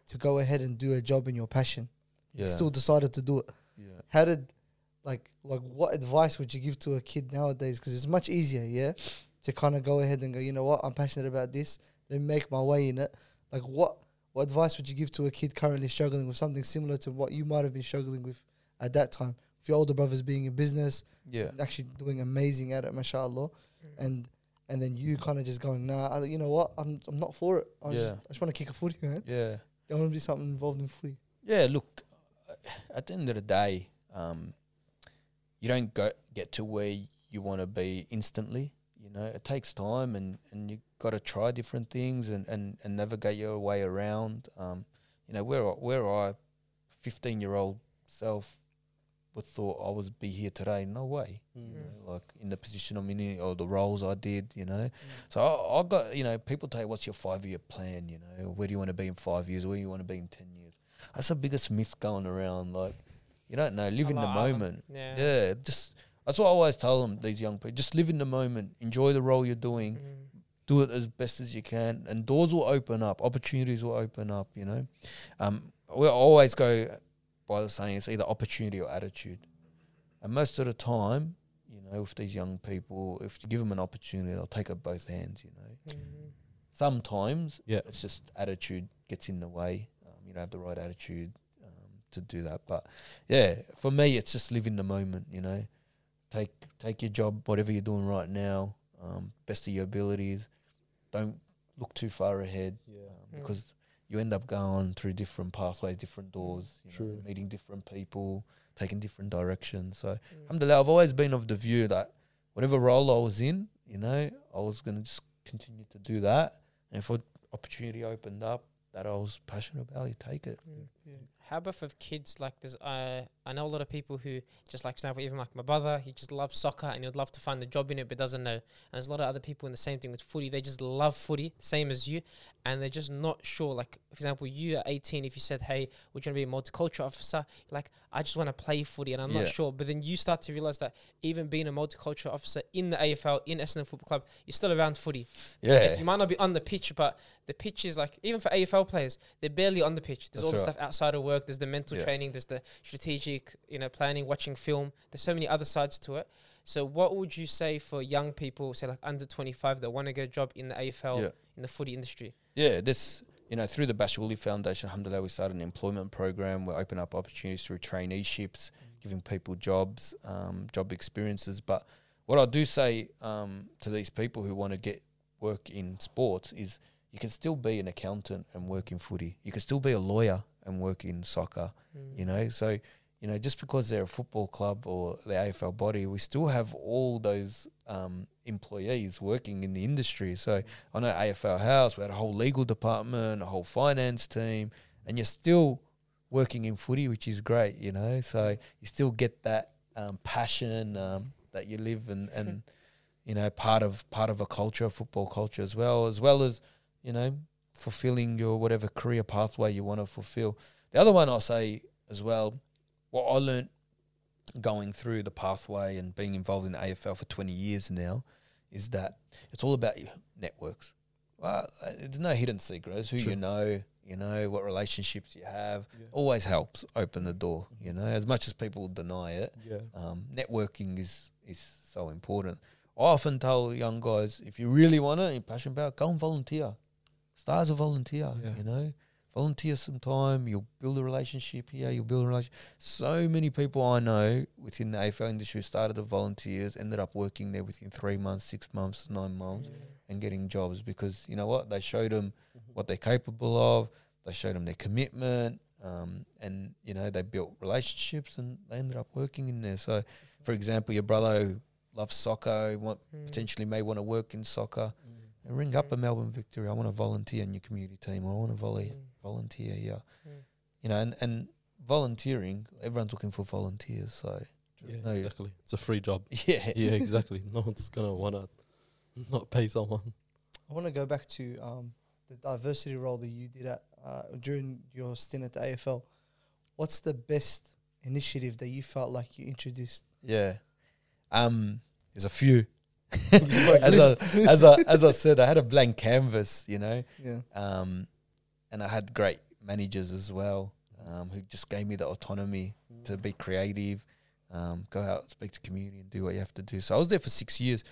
to go ahead and do a job in your passion, yeah. you still decided to do it. yeah. How did, like, like what advice would you give to a kid nowadays? Because it's much easier, yeah, to kind of go ahead and go, you know what, I'm passionate about this. Let me make my way in it. Like, what what advice would you give to a kid currently struggling with something similar to what you might have been struggling with at that time? With your older brothers being in business, Yeah. actually doing amazing at it, mashallah, Mm. and and then you kind of just going, nah, I, you know what, I'm I'm not for it. I just Yeah. I just want to kick a footy, man. Yeah. I want to do something involved in footy. Yeah, look, at the end of the day, um, you don't go get to where you want to be instantly. You know, it takes time, and, and you got to try different things and, and, and navigate your way around. Um, you know, where I- where I, fifteen year old self, would thought I would be here today. No way. You Mm. know, like in the position I'm in, or the roles I did. You know, so I, I got you know people tell you what's your five year plan. You know, where do you want to be in five years? Where do you want to be in ten years? That's the biggest myth going around. Like, you don't know. Live in the Allah, Allah. moment. Yeah. Yeah, just that's what I always tell them. These young people, just live in the moment. Enjoy the role you're doing. Mm. Do it as best as you can, and doors will open up. Opportunities will open up. You know, um, we always go by the saying it's either opportunity or attitude, and most of the time, you know, with these young people, if you give them an opportunity, they'll take it both hands. You know, Mm. sometimes Yeah. it's just attitude gets in the way. Um, you don't have the right attitude to do that. But yeah, for me, it's just living the moment. You know, take take your job, whatever you're doing right now, um, best of your abilities. Don't look too far ahead Yeah. um, Mm. because you end up going through different pathways, different doors. You know, meeting different people, taking different directions. So Mm. Alhamdulillah, I've always been of the view that whatever role I was in, you know, I was going to just continue to do that. And if an opportunity opened up that I was passionate about, you take it. Mm. Yeah. How about for kids like there's uh I know a lot of people who just like, for example, even like my brother, he just loves soccer and he'd love to find a job in it, but doesn't know. And there's a lot of other people in the same thing with footy. They just love footy, same as you, and they're just not sure. Like, for example, you at 18, if you said, "Hey, we're going to be a multicultural officer," like, I just want to play footy, and I'm Yeah. not sure. But then you start to realize that even being a multicultural officer in the AFL, in Essendon Football Club, you're still around footy. Yeah. You might not be on the pitch, but the pitch is like even for AFL players, they're barely on the pitch. There's That's all the right. stuff outside of work. There's the mental Yeah. training. There's the strategic, you know, planning, watching film. There's so many other sides to it. So, what would you say for young people, say like under 25, that want to get a job in the AFL Yeah. in the footy industry? Yeah, this you know through the Bachar Houli Foundation, alhamdulillah, we started an employment program. We open up opportunities through traineeships, giving people jobs, um, job experiences. But what I do say um, to these people who want to get work in sports is you can still be an accountant and work in footy. You can still be a lawyer and work in soccer. Mm. You know, so you know just because they're a football club or the AFL body, we still have all those um, employees working in the industry. So I know AFL House, we had a whole legal department, a whole finance team, and you're still working in footy, which is great, you know. So you still get that um, passion um, that you live and, and you know part of part of a culture, football culture as well, as well as you know fulfilling your whatever career pathway you want to fulfill. The other one I'll say as well, what I learned going through the pathway and being involved in the AFL for 20 years now is that it's all about your networks. Well, uh, there's no hidden secrets. Who True. you know, you know what relationships you have, Yeah. always helps open the door. You know, as much as people deny it, Yeah. um, networking is is so important. I often tell young guys, if you really want it, and you're passionate about, it, go and volunteer. Start as a volunteer. Yeah. You know, volunteer some time. You'll build a relationship here. You'll build a relationship. So many people I know within the AFL industry started as volunteers, ended up working there within three months, six months, nine months, and getting jobs because you know what they showed them what they're capable of. They showed them their commitment, um, and you know they built relationships, and they ended up working in there. So, for example, your brother who loves soccer, want, Mm. potentially may want to work in soccer, and ring up a Melbourne Victory. I want to volunteer in your community team. I want to volley Mm. Volunteer here. Mm. You know, and and volunteering, everyone's looking for volunteers. So, Yeah, no- exactly. It's a free job. yeah, yeah, exactly. No one's gonna wanna not pay someone. I want to go back to um, the diversity role that you did at uh, during your stint at the AFL. What's the best initiative that you felt like you introduced? yeah. Um, there's a few. As, I, as I as I said, I had a blank canvas, you know, yeah, um, and I had great managers as well, um, who just gave me the autonomy to be creative, um, go out, speak to community, and do what you have to do. So I was there for six years,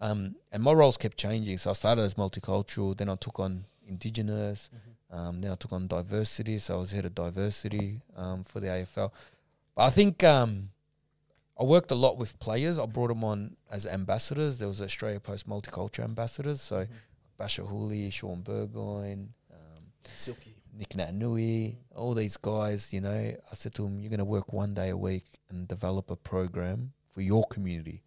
um, and my roles kept changing. So I started as multicultural, then I took on indigenous, um, then I took on diversity. So I was head of diversity um, for the AFL. But I think um, I worked a lot with players. I brought them on as ambassadors. There was Australia Post Multicultural ambassadors. So Bachar Houli, Shaun Burgoyne, Silky. Nic Naitanui, all these guys, you know, I said to them, you're going to work one day a week and develop a program for your community.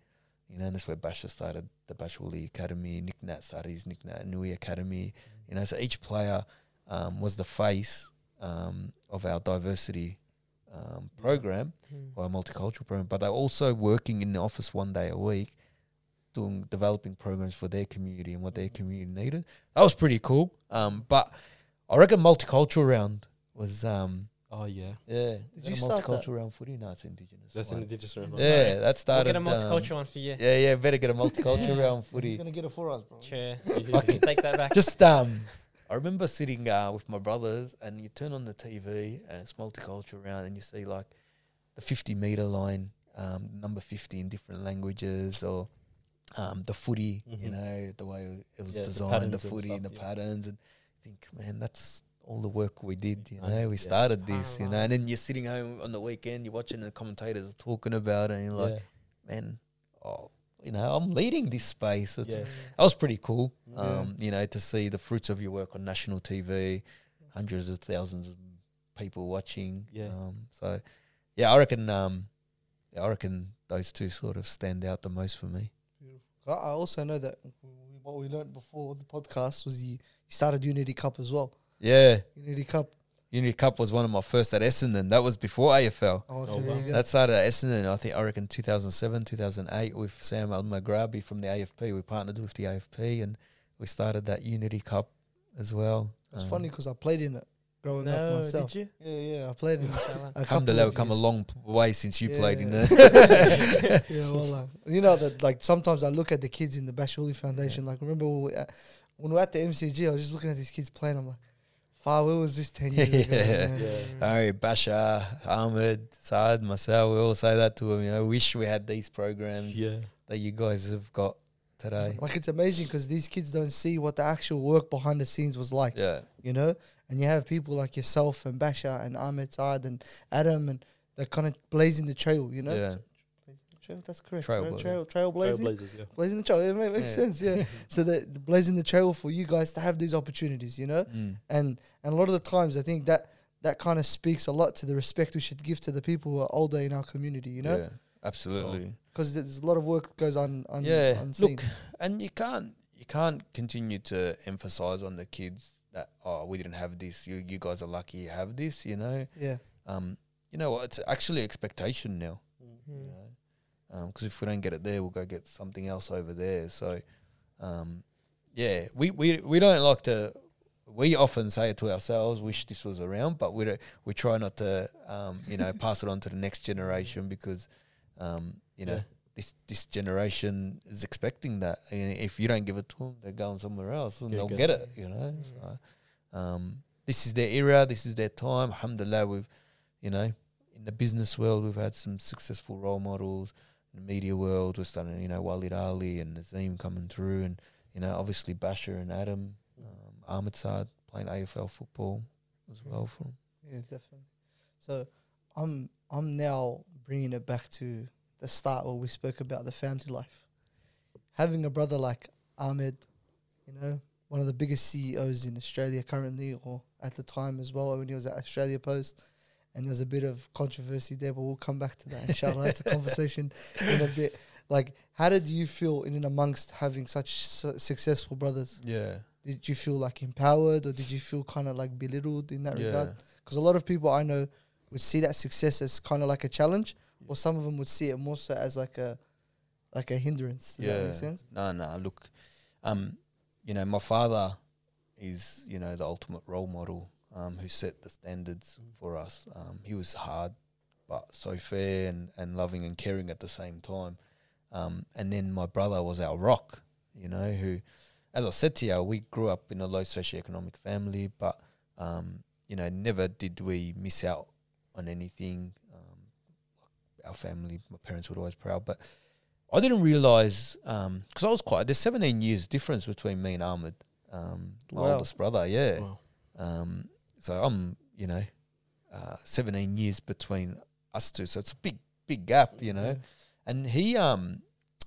You know, and that's where Bachar started the Bachar Houli Academy, Nick Nat started his Nic Naitanui Academy. You know, so each player um, was the face um, of our diversity um, program Mm. or a multicultural program, but they're also working in the office one day a week, doing developing programs for their community and what their community needed. That was pretty cool. Um, but I reckon multicultural round was um, Oh yeah. yeah. Did you that a start that? multicultural round footy? No, it's indigenous. That's one. indigenous round. yeah, that We'll started. get a um, multicultural one for you. yeah, yeah. Better get a multicultural round footy. He's footy. gonna get it for us, bro. Sure. Yeah. Take that back. Just um, I remember sitting uh, with my brothers, and you turn on the TV, and it's multicultural round, and you see like the fifty meter line, um, number fifty in different languages, or um, the footy, you Mhm. know, the way it was Yeah, designed, the, patterns and footy and the yeah. patterns, and think, man, that's all the work we did. You know, know, we yeah. started this, you know, and then you're sitting home on the weekend, you're watching the commentators talking about it, and you're like, yeah. man, oh, you know, I'm leading this space. It's, Yeah. that was pretty cool. Yeah. Um, you know, to see the fruits of your work on national TV, hundreds of thousands of people watching. Yeah. Um, so, yeah, I reckon. Um, yeah, I reckon those two sort of stand out the most for me. I I also know that we- what we learned before the podcast was you, you started Unity Cup as well. Yeah, Unity Cup. Unity Cup was one of my first at Essendon. That was before AFL. Oh, okay, Oh, there wow. you go. That started at Essendon, I think, I reckon 2007, 2008 with Sam Al-Maghrabi from the AFP. We partnered with the AFP and we started that Unity Cup as well. It's Um, funny because I played in it growing up myself. did you? Yeah, yeah, I played in it. Inshallah. A Alhamdulillah, we've come a long way since you played in there. yeah, well, uh, you know that like sometimes I look at the kids in the Bachar Houli Foundation. Like remember when we, were at, when we were at the MCG, I was just looking at these kids playing. I'm like, "Far, where was this ten years ago?" Yeah. man?" Yeah. Harry, Bachar, Ahmed, Saad, myself, we all say that to him. You know, wish we had these programs Yeah. that you guys have got today. Like it's amazing because these kids don't see what the actual work behind the scenes was like. Yeah, you know. And you have people like yourself and Bachar and Ahmed Saad and Adam and they're kind of blazing the trail, you know. yeah, Trail, that's correct. Trailblazer. Trail, trail, trailblazing. Trailblazers, yeah. Blazing the trail. It makes Yeah. sense, yeah. so they're blazing the trail for you guys to have these opportunities, you know. Mm. And and a lot of the times, I think that that kind of speaks a lot to the respect we should give to the people who are older in our community, you know, yeah, absolutely. because there's a lot of work goes on. on Yeah, unseen. look, and you can't you can't continue to emphasize on the kids that oh we didn't have this. You you guys are lucky you have this. You know, yeah, um, you know what? It's actually expectation now. Mm. You know, because if we don't get it there, we'll go get something else over there. So, um, yeah, we, we we don't like to. We often say it to ourselves, "Wish this was around," but we we try not to, um, you know, pass it on to the next generation because, um, you know, Yeah. This this generation is expecting that. And if you don't give it to them, they're going somewhere else and Yeah, they'll get get it. it. You know, Mm. so, um, this is their era. This is their time. Alhamdulillah, we've, you know, in the business world, we've had some successful role models. In the media world, we're starting, you know, Waleed Aly and Nazim coming through, and you know, obviously Bachar and Adam, um, Ahmed Saad playing AFL football as well for 'em. yeah, definitely. So I'm I'm now bringing it back to the start where we spoke about the family life. Having a brother like Ahmed, you know, one of the biggest CEOs in Australia currently, or at the time as well when he was at Australia Post, and there was a bit of controversy there, but we'll come back to that. Inshallah, it's a conversation in a bit. Like, how did you feel in and amongst having such su- successful brothers? Yeah, Did you feel like empowered, or did you feel kind of like belittled in that yeah, regard? Because a lot of people I know would see that success as kind of like a challenge, or some of them would see it more so as like a like a hindrance. Does that make sense? No, no. Look, um, you know, my father is, you know, the ultimate role model um, who set the standards for us. Um, he was hard, but so fair and, and loving and caring at the same time. Um, and then my brother was our rock, you know, who, as I said to you, we grew up in a low socioeconomic family, but, um, you know, never did we miss out on anything. Um, our family, my parents would always proud, but I didn't realize because I was quite. There's 17 years difference between me and Ahmed, um, my Wow. oldest brother. Yeah. Wow. Um, so I'm, you know, uh, 17 years between us two. So it's a big, big gap, you know. And he, um,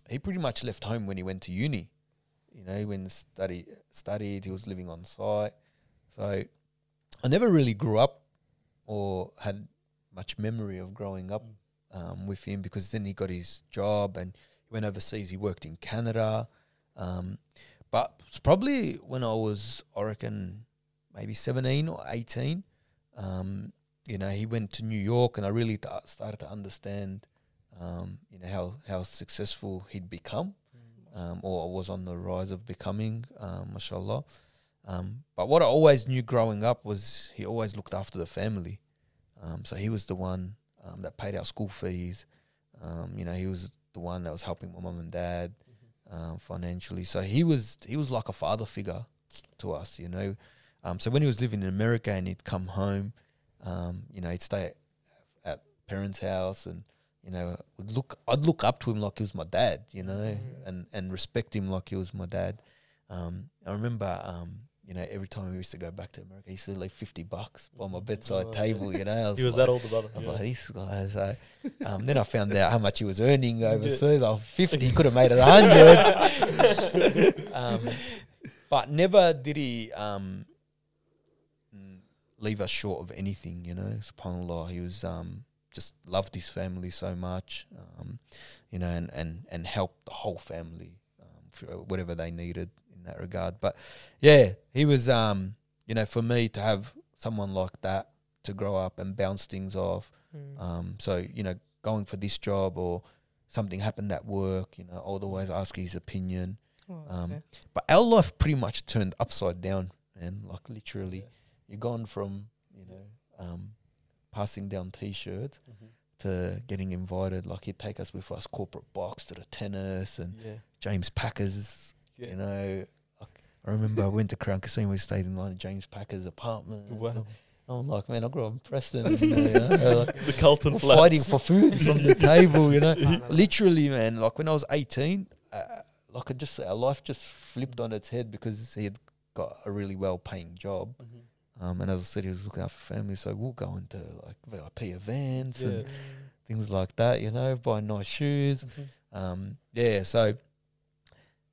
he pretty much left home when he went to uni. You know, when study studied, he was living on site. So I never really grew up or had much memory of growing up um, with him because then he got his job and he went overseas. He worked in Canada. Um, but it's probably when I was, I reckon, maybe 17 or 18, um, you know, he went to New York and I really t- started to understand, um, you know, how, how successful he'd become um, or was on the rise of becoming, um, mashallah. Um, but what I always knew growing up was he always looked after the family. Um, so he was the one um, that paid our school fees. Um, you know, he was the one that was helping my mum and dad um, financially. So he was he was like a father figure to us. You know, um, so when he was living in America and he'd come home, um, you know, he'd stay at, at parents' house and you know would look I'd look up to him like he was my dad. You know, and and respect him like he was my dad. Um, I remember. Um, you know, every time we used to go back to America, he used to leave fifty bucks on my bedside Oh, table. You know, I was He was like, that older brother. I was Yeah. like, these guys. So, um, then I found out how much he was earning overseas. I was 50, he could have made it 100. um, but never did he um, mm, leave us short of anything, you know. SubhanAllah, he was um, just loved his family so much, um, you know, and, and, and helped the whole family um, for whatever they needed in that regard. But yeah, he was, um, you know, for me to have someone like that to grow up and bounce things off. Mm. Um, so you know, going for this job or something happened at work, you know, I'd always ask his opinion. Oh, Um, okay. But our life pretty much turned upside down, and Like literally, Yeah. you're gone from you know um, passing down t-shirts Mhm. to getting invited. Like he'd take us with us corporate box to the tennis and Yeah. James Packers. Yeah. You know, like, I remember I went to Crown Casino. We stayed in one of James Packers' apartment. Wow. I'm like, man, I grew up in Preston. you know, you know, like, the Carlton flats. fighting for food from the table. You know, literally, man. Like when I was 18, uh, like I just our life just flipped on its head because he had got a really well-paying job. Mhm. Um, and as I said, he was looking after family, so we'll go into like VIP events Yeah. and things like that. You know, buy nice shoes. Um, yeah, so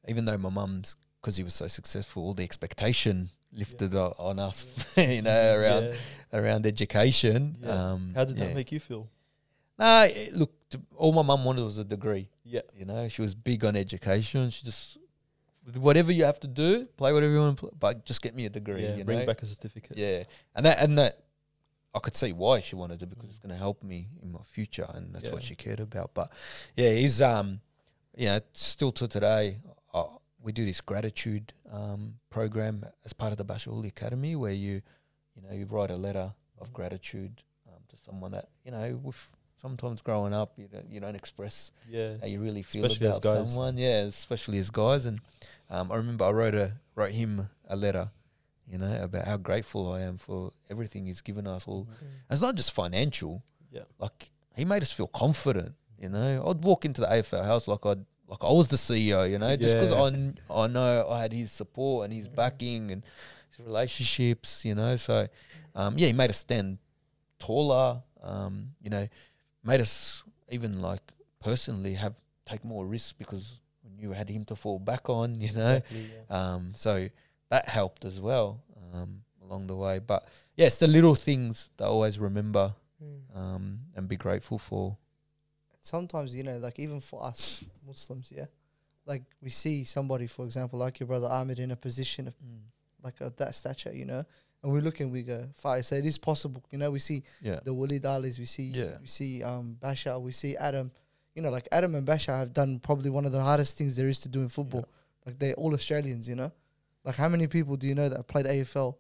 even though my mum's because he was so successful, all the expectation lifted o- on us, you know, around Yeah. around education. Yeah. Um, How did yeah. that make you feel? Nah, it- look, t- all my mum wanted was a degree. Yeah. You know, she was big on education. She just whatever you have to do, play whatever you want to play, but just get me a degree. yeah. Bring know? back a certificate. Yeah, and that and that, I could see why she wanted it because it's going to help me in my future, and that's what she cared about. But yeah, he's um, you know, still to today, uh, we do this gratitude um program as part of the Bachar Houli Academy, where you, you know, you write a letter of gratitude um, to someone that you know with. Sometimes growing up, you don't you don't express Yeah. how you really feel Especially about someone. Yeah, especially as guys. And um, I remember I wrote a wrote him a letter, you know, about how grateful I am for everything he's given us. All Mm. it's not just financial. Yeah. Like he made us feel confident. You know, I'd walk into the AFL house like I'd like I was the CEO. You know, just because Yeah. I kn- I know I had his support and his backing and his relationships. You know, so um, yeah, he made us stand taller. Um, you know, made us even like personally have take more risks because we knew we had him to fall back on. You know, Exactly, yeah. um, so that helped as well um, along the way. But yeah, it's the little things that I always remember Mm. um, and be grateful for. Sometimes you know like even for us muslims yeah like we see somebody for example like your brother ahmed in a position of like of that stature you know and we look and we go fire so it is possible you know we see Yeah, the Waleed Alys, we see Yeah. we see um Bachar, we see Adam. You know, like Adam and Bachar have done probably one of the hardest things there is to do in football. Like they're all Australians, you know. Like how many people do you know that played AFL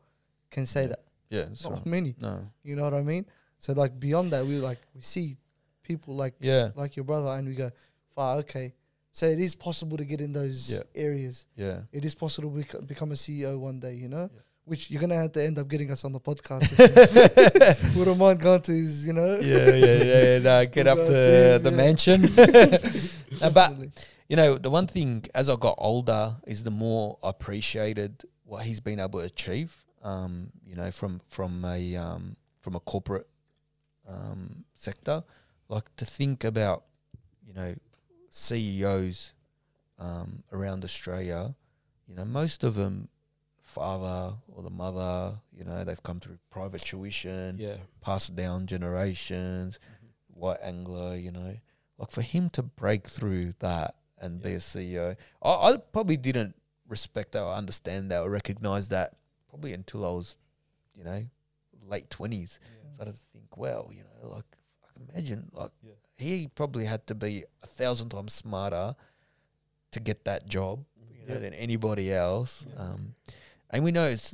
can say Yeah. that? yeah, Not right. many. No, You know what I mean? So like beyond that, we like we see people like yeah, like your brother, and we go, "Far okay." So it is possible to get in those Yeah. areas. yeah, It is possible to bec- become a CEO one day. You know, Yeah. which you're gonna have to end up getting us on the podcast. Wouldn't mind going to his, you know. yeah, yeah, yeah. No, get up to to him, the yeah. mansion. But you know, the one thing as I got older is the more I appreciated what he's been able to achieve. Um, you know, from from a um, from a corporate um, sector, like to think about, you know, CEOs um, around Australia. You know, most of them, father or the mother, you know, they've come through private tuition, Yeah. passed down generations, white angler, you know. Like for him to break through that and be a CEO, I, I probably didn't respect that or understand that or recognize that probably until I was, you know, late twenties. So I to think, well, you know, like imagine, like Yeah. he probably had to be a thousand times smarter to get that job, you know, Yeah. than anybody else. Yeah. Um, and we know it's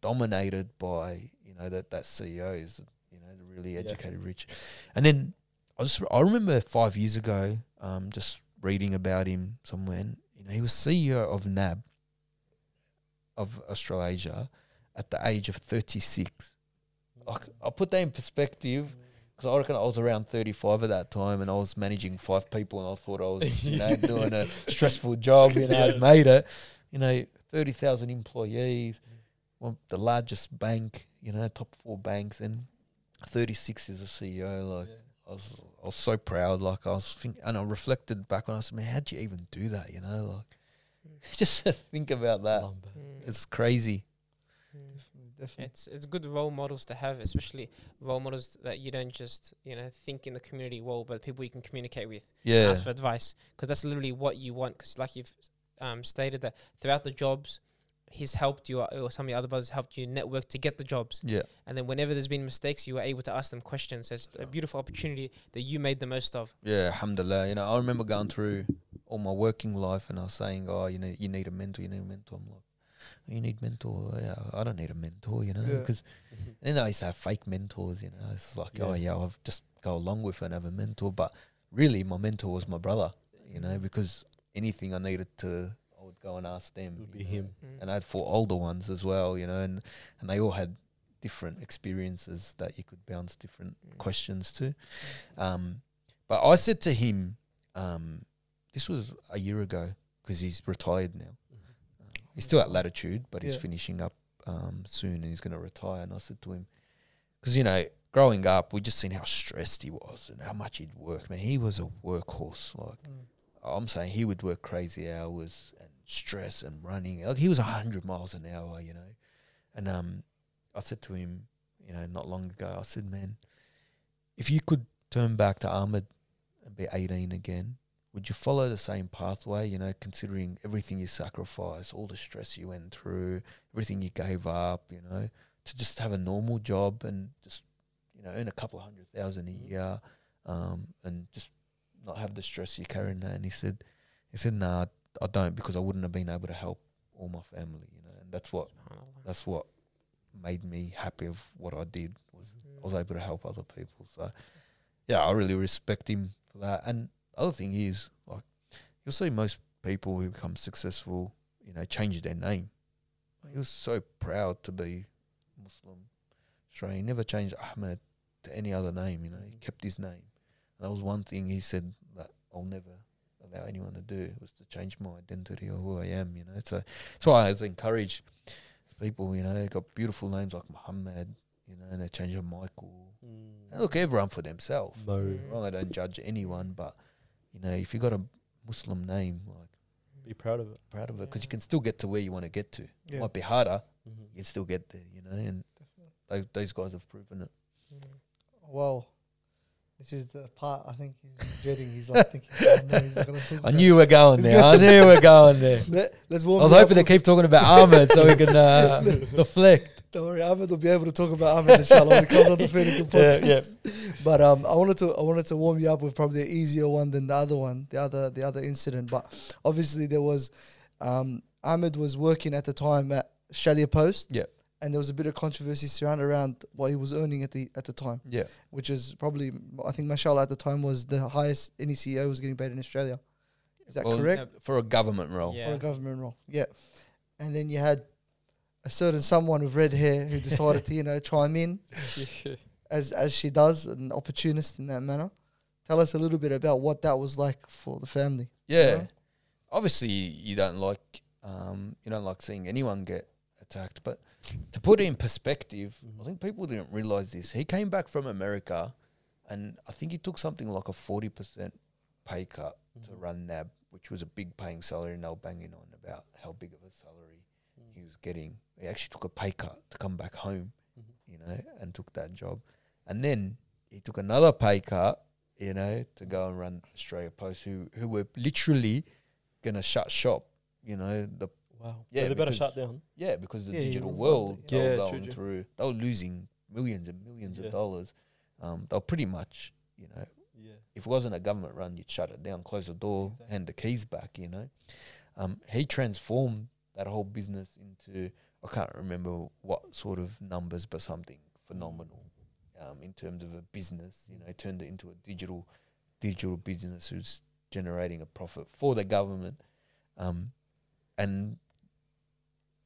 dominated by you know that that CEO is you know, the really educated rich. And then I just I remember five years ago, um, just reading about him somewhere. And, you know, he was CEO of NAB of Australasia at the age of thirty six. Like, I'll put that in perspective because I reckon I was around 35 at that time and I was managing five people and I thought I was, you know, doing a stressful job, you know, Yeah. I'd made it. You know, 30,000 employees, well, the largest bank, you know, top four banks, and 36 is a CEO. Like, I was, I was so proud. Like, I was thinking, and I reflected back on, I said, man, how'd you even do that, you know? Like, just think about that. Mm. It's crazy. Mm. Definitely. It's it's good role models to have, especially role models that you don't just you know think in the community well, but people you can communicate with, Yeah. ask for advice, because that's literally what you want. Because like you've um, stated that throughout the jobs, he's helped you or or some of the other brothers helped you network to get the jobs. Yeah. And then whenever there's been mistakes, you were able to ask them questions. So it's a beautiful opportunity that you made the most of. Yeah, alhamdulillah. You know, I remember going through all my working life and I was saying, Oh, you know, you need a mentor, you need a mentor. I'm like, You need mentor. Yeah, I don't need a mentor, you know, Yeah. because then I used to have fake mentors, you know. It's like, oh Yeah. yeah, I'll just go along with it and have a mentor. But really my mentor was my brother, you know, because anything I needed to I would go and ask them. Would be know. him. Mm. And I had four older ones as well, you know, and, and they all had different experiences that you could bounce different Mm. questions to. Um, but I said to him, um, this was a year ago because he's retired now. He's still at Latitude, but he's Yeah. finishing up um, soon and he's going to retire. And I said to him, because, you know, growing up, we just seen how stressed he was and how much he'd work. Man, he was a workhorse. Like, Mm. I'm saying he would work crazy hours and stress and running. Like he was hundred miles an hour, you know. And um, I said to him, you know, not long ago, I said, man, if you could turn back to Ahmed and be 18 again, would you follow the same pathway? You know, considering everything you sacrificed, all the stress you went through, everything you gave up, you know, to just have a normal job and just, you know, earn a couple of hundred thousand a Mhm. year, um, and just not have the stress you carry in that. And he said, he said, nah, I don't because I wouldn't have been able to help all my family, you know, and that's what that's what made me happy of what I did was I was Mm. able to help other people. So yeah, I really respect him for that. And the other thing is like you'll see most people who become successful, you know, change their name. He was so proud to be Muslim. Australian. He never changed Ahmed to any other name, you know, he kept his name. And that was one thing he said that I'll never allow anyone to do was to change my identity or who I am, you know. So that's why I always encourage people, you know, they got beautiful names like Muhammad, you know, and they change to Michael. Mm. Look, everyone for themselves. Mm. Well, I don't judge anyone, but you know, if you got a Muslim name, like Be proud of it. proud of it, because you can still get to where you want to get to. Yeah. It might be harder, Mm-hmm. you can still get there, you know. And Definitely. those, those guys have proven it. Mm. Well, this is the part I think he's been dreading. He's like thinking, oh, no, he's not going to talk I about knew we're going there. I knew we're going there. Let, let's I was hoping to keep talking about Ahmed so we can uh, deflect. Don't worry, Ahmed will be able to talk about Ahmed inshallah when it comes on the Finikin Yeah, podcast. But um, I wanted to I wanted to warm you up with probably an easier one than the other one, the other the other incident. But obviously there was um, Ahmed was working at the time at Australia Post. Yeah. And there was a bit of controversy surrounded around what he was earning at the at the time, Yeah. which is probably I think mashallah at the time was the highest any CEO was getting paid in Australia. Is that Well, correct? Yep. For a government role. Yeah. For a government role. Yeah. And then you had a certain someone with red hair who decided to, you know, chime in as as she does, an opportunist in that manner. Tell us a little bit about what that was like for the family. Yeah. Yeah. Obviously, you don't like um, you don't like seeing anyone get attacked, but to put it in perspective, I think people didn't realize this. He came back from America, and I think he took something like a forty percent pay cut to Mhm. run NAB, which was a big paying salary, and they were banging on about how big of a salary he was getting. He actually took a pay cut to come back home, Mhm. you know, and took that job, and then he took another pay cut, you know, to go and run Australia Post, who who were literally gonna shut shop, you know, the Wow. Yeah, they better shut down. yeah, because the Yeah, digital world they yeah. were going true. through, they were losing millions and millions Yeah. of dollars. Um, they were pretty much, you know, Yeah. if it wasn't a government run, you'd shut it down, close the door, Exactly. hand the keys back. You know, um, he transformed that whole business into I can't remember what sort of numbers, but something phenomenal um, in terms of a business. You know, turned it into a digital digital business who's generating a profit for the government, um, and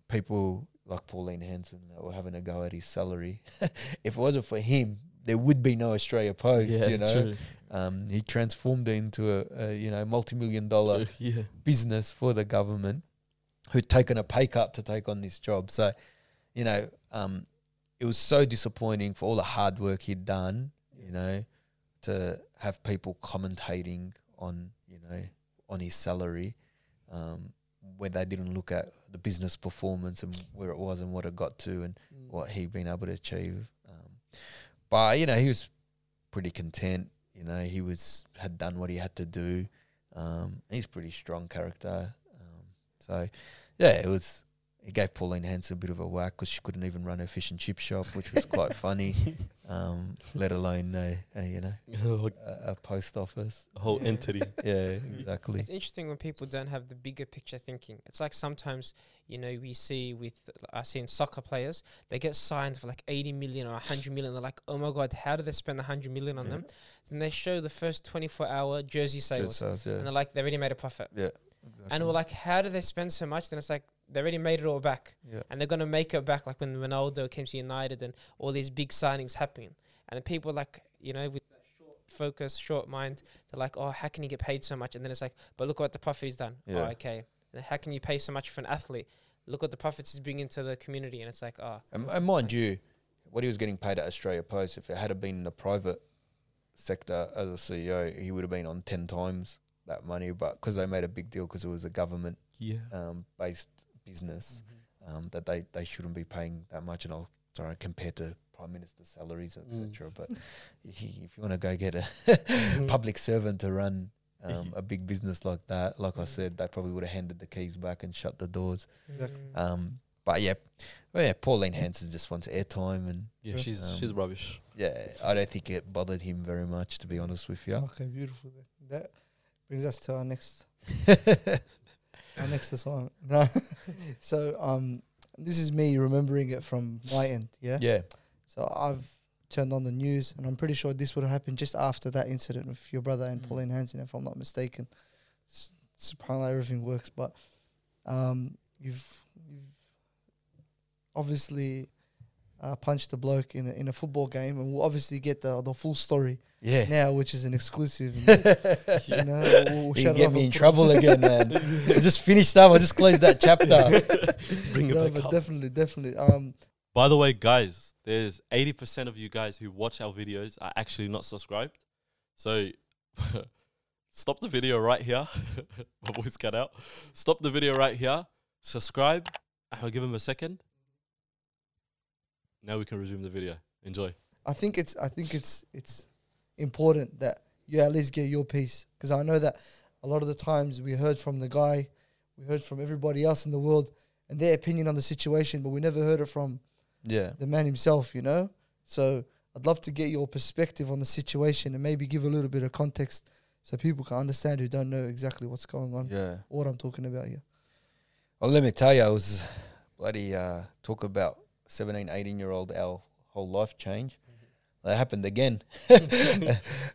people like Pauline Hanson that were having a go at his salary. if it wasn't for him, there would be no Australia Post. yeah, you know, true. um, he transformed it into a, a you know multi-million dollar yeah. business for the government, who'd taken a pay cut to take on this job. So, you know, um, it was so disappointing for all the hard work he'd done. You know, to have people commentating on you know on his salary, um, when they didn't look at the business performance and where it was and what it got to and what he'd been able to achieve. Um, but you know, he was pretty content. You know, he was had done what he had to do. Um, he's a pretty strong character. So yeah, it was he gave Pauline Hanson a bit of a whack because she couldn't even run her fish and chip shop, which was quite funny. Um, let alone uh, uh, you know a, a post office. a whole entity. Yeah, exactly. It's interesting when people don't have the bigger picture thinking. It's like sometimes, you know, we see with I see in soccer players, they get signed for like 80 million or 100 million. They're like, oh my god, how do they spend 100 million on Yeah. them? Then they show the first 24 hour jersey sales, Just us, and they're like, they already made a profit. yeah. And we're like, how do they spend so much? Then it's like they already made it all back, yeah. and they're gonna make it back. Like when Ronaldo came to United, and all these big signings happening, and people like, you know, with that short focus, short mind, they're like, oh, how can he get paid so much? And then it's like, but look what the profit he's done. Yeah. Oh, okay. And how can you pay so much for an athlete? Look what the profits he's bringing to the community, and it's like, oh, And, and mind you, what he was getting paid at Australia Post, if it had been in the private sector as a CEO, he would have been on 10 times that money. But because they made a big deal because it was a government Yeah. um, based business, um, that they, they shouldn't be paying that much. And I'll sorry, compared to prime minister's salaries, Mm. etc. But if you want to go get a public servant to run um, a big business like that, like I Mm. said, they probably would have handed the keys back and shut the doors. Exactly. mm, Um, but yeah, well, yeah, Pauline Hanson just wants airtime, and Yeah, Yeah. she's Um, she's rubbish. yeah, I don't think it bothered him very much, to be honest with you. Okay, beautiful. That brings us to our next our next assignment. No. so um, this is me remembering it from my end. Yeah. yeah, So I've turned on the news, and I'm pretty sure this would have happened just after that incident with your brother and Mm. Pauline Hanson, if I'm not mistaken. S- Subhanallah, everything works, but um, you've you've obviously uh, punched a bloke in a, in a football game, and we'll obviously get the the full story yeah. now, which is an exclusive. and, you know, we'll, we'll you get me in trouble again, man. I just finished up. I just closed that chapter. Bring it back but up. definitely, definitely. Um, By the way, guys, there's 80% of you guys who watch our videos are actually not subscribed. So stop the video right here. My voice cut out. Stop the video right here. Subscribe. I'll give him a second. Now we can resume the video. Enjoy. I think it's I think it's it's important that you at least get your piece because I know that a lot of the times we heard from the guy, we heard from everybody else in the world and their opinion on the situation, but we never heard it from Yeah, the man himself, you know. So I'd love to get your perspective on the situation and maybe give a little bit of context so people can understand who don't know exactly what's going on, yeah. what I'm talking about here. Well, let me tell you, I was bloody uh, talk about 17, 18 year old, our whole life change. That happened again. uh,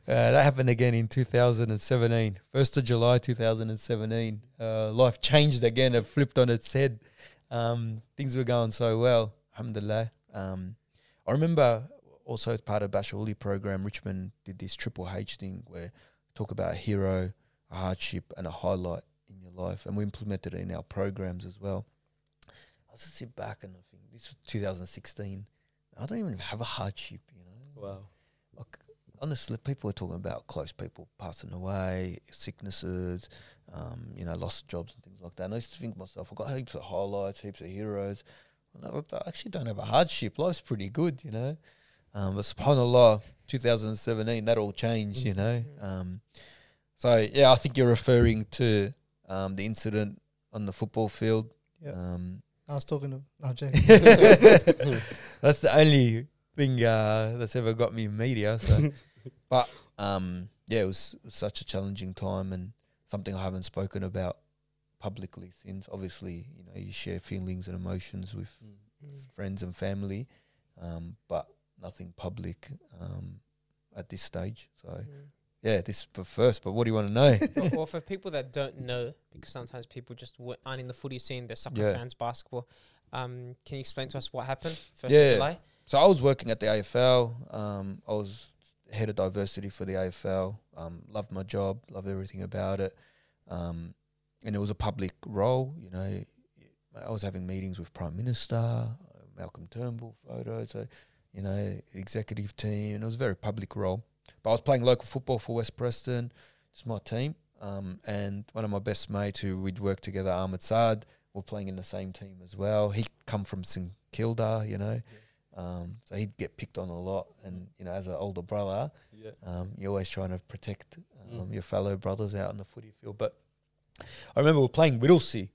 that happened again in 2017. 1st of July 2017. Uh, life changed again. It flipped on its head. Um, things were going so well. Alhamdulillah. Um, I remember also as part of Bachar Houli program, Richmond did this Triple H thing where talk about a hero, a hardship, and a highlight in your life, and we implemented it in our programs as well. I just sit back and I think this was 2016. I don't even have a hardship, you know. Wow. Like honestly, people are talking about close people passing away, sicknesses, um, you know, lost jobs and things like that. And I used to think to myself, I've got heaps of highlights, heaps of heroes. I actually don't have a hardship. Life's pretty good, you know. Um, but subhanAllah, 2017, that all changed, you know. Um, so, yeah, I think you're referring to um, the incident on the football field. Yeah. Um, I was talking to no, I'm joking. that's the only thing uh, that's ever got me in media. So. but um, yeah, it was, it was such a challenging time and something I haven't spoken about publicly since. Obviously, you know, you share feelings and emotions with Mm. friends and family, um, but nothing public um, at this stage. So Mm. Yeah, this is the first. But what do you want to know? well, for people that don't know, because sometimes people just w- aren't in the footy scene, they're soccer Yeah. fans, basketball. Um, can you explain to us what happened first Yeah. of July? So I was working at the AFL. Um, I was head of diversity for the AFL. Um, loved my job, loved everything about it. Um, and it was a public role. You know, I was having meetings with Prime Minister, Malcolm Turnbull, photos. So, you know, executive team, and it was a very public role. But I was playing local football for West Preston. It's my team. Um, and one of my best mates who we'd worked together, Ahmed Saad, were playing in the same team as well. He come from St Kilda, you know. Um, so he'd get picked on a lot, and you know, as an older brother, Yeah. um, you're always trying to protect um, Mm. your fellow brothers out on the footy field. But I remember we were playing Whittlesea,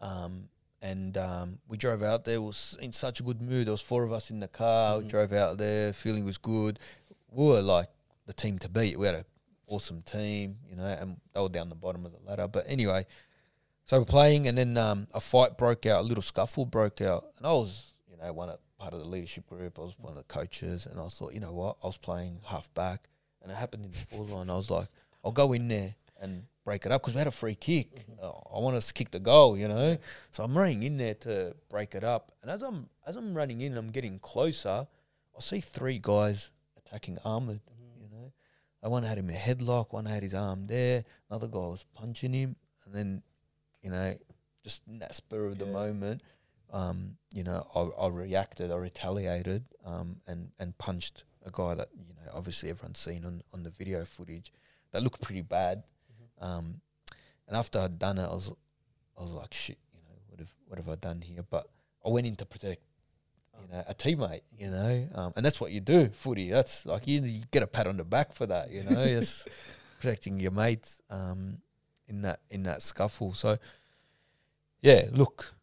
um, and um, we drove out there. It was in such a good mood. There was four of us in the car. We drove out there. Feeling was good. We were like the team to beat. We had an awesome team, you know, and they were down the bottom of the ladder. But anyway, so we're playing, and then um, a fight broke out. A little scuffle broke out, and I was, you know, one of part of the leadership group. I was one of the coaches, and I thought, you know what? I was playing half back, and it happened in the forward line. I was like, I'll go in there and break it up because we had a free kick. Uh, I want us to kick the goal, you know. So I'm running in there to break it up, and as I'm as I'm running in, I'm getting closer. I see three guys attacking Ahmed. Uh, one had him in a headlock, one had his arm there, another guy was punching him, and then, you know, just in that spur of the moment, um, you know, I, I reacted, I retaliated, um, and and punched a guy that you know obviously everyone's seen on on the video footage that looked pretty bad. Um, and after I'd done it, I was I was like, shit, you know, what have what have I done here? But I went in to protect, you know, a teammate, you know, um, and that's what you do, footy. That's like you, you get a pat on the back for that, you know, it's protecting your mates um, in that in that scuffle. So, yeah, look,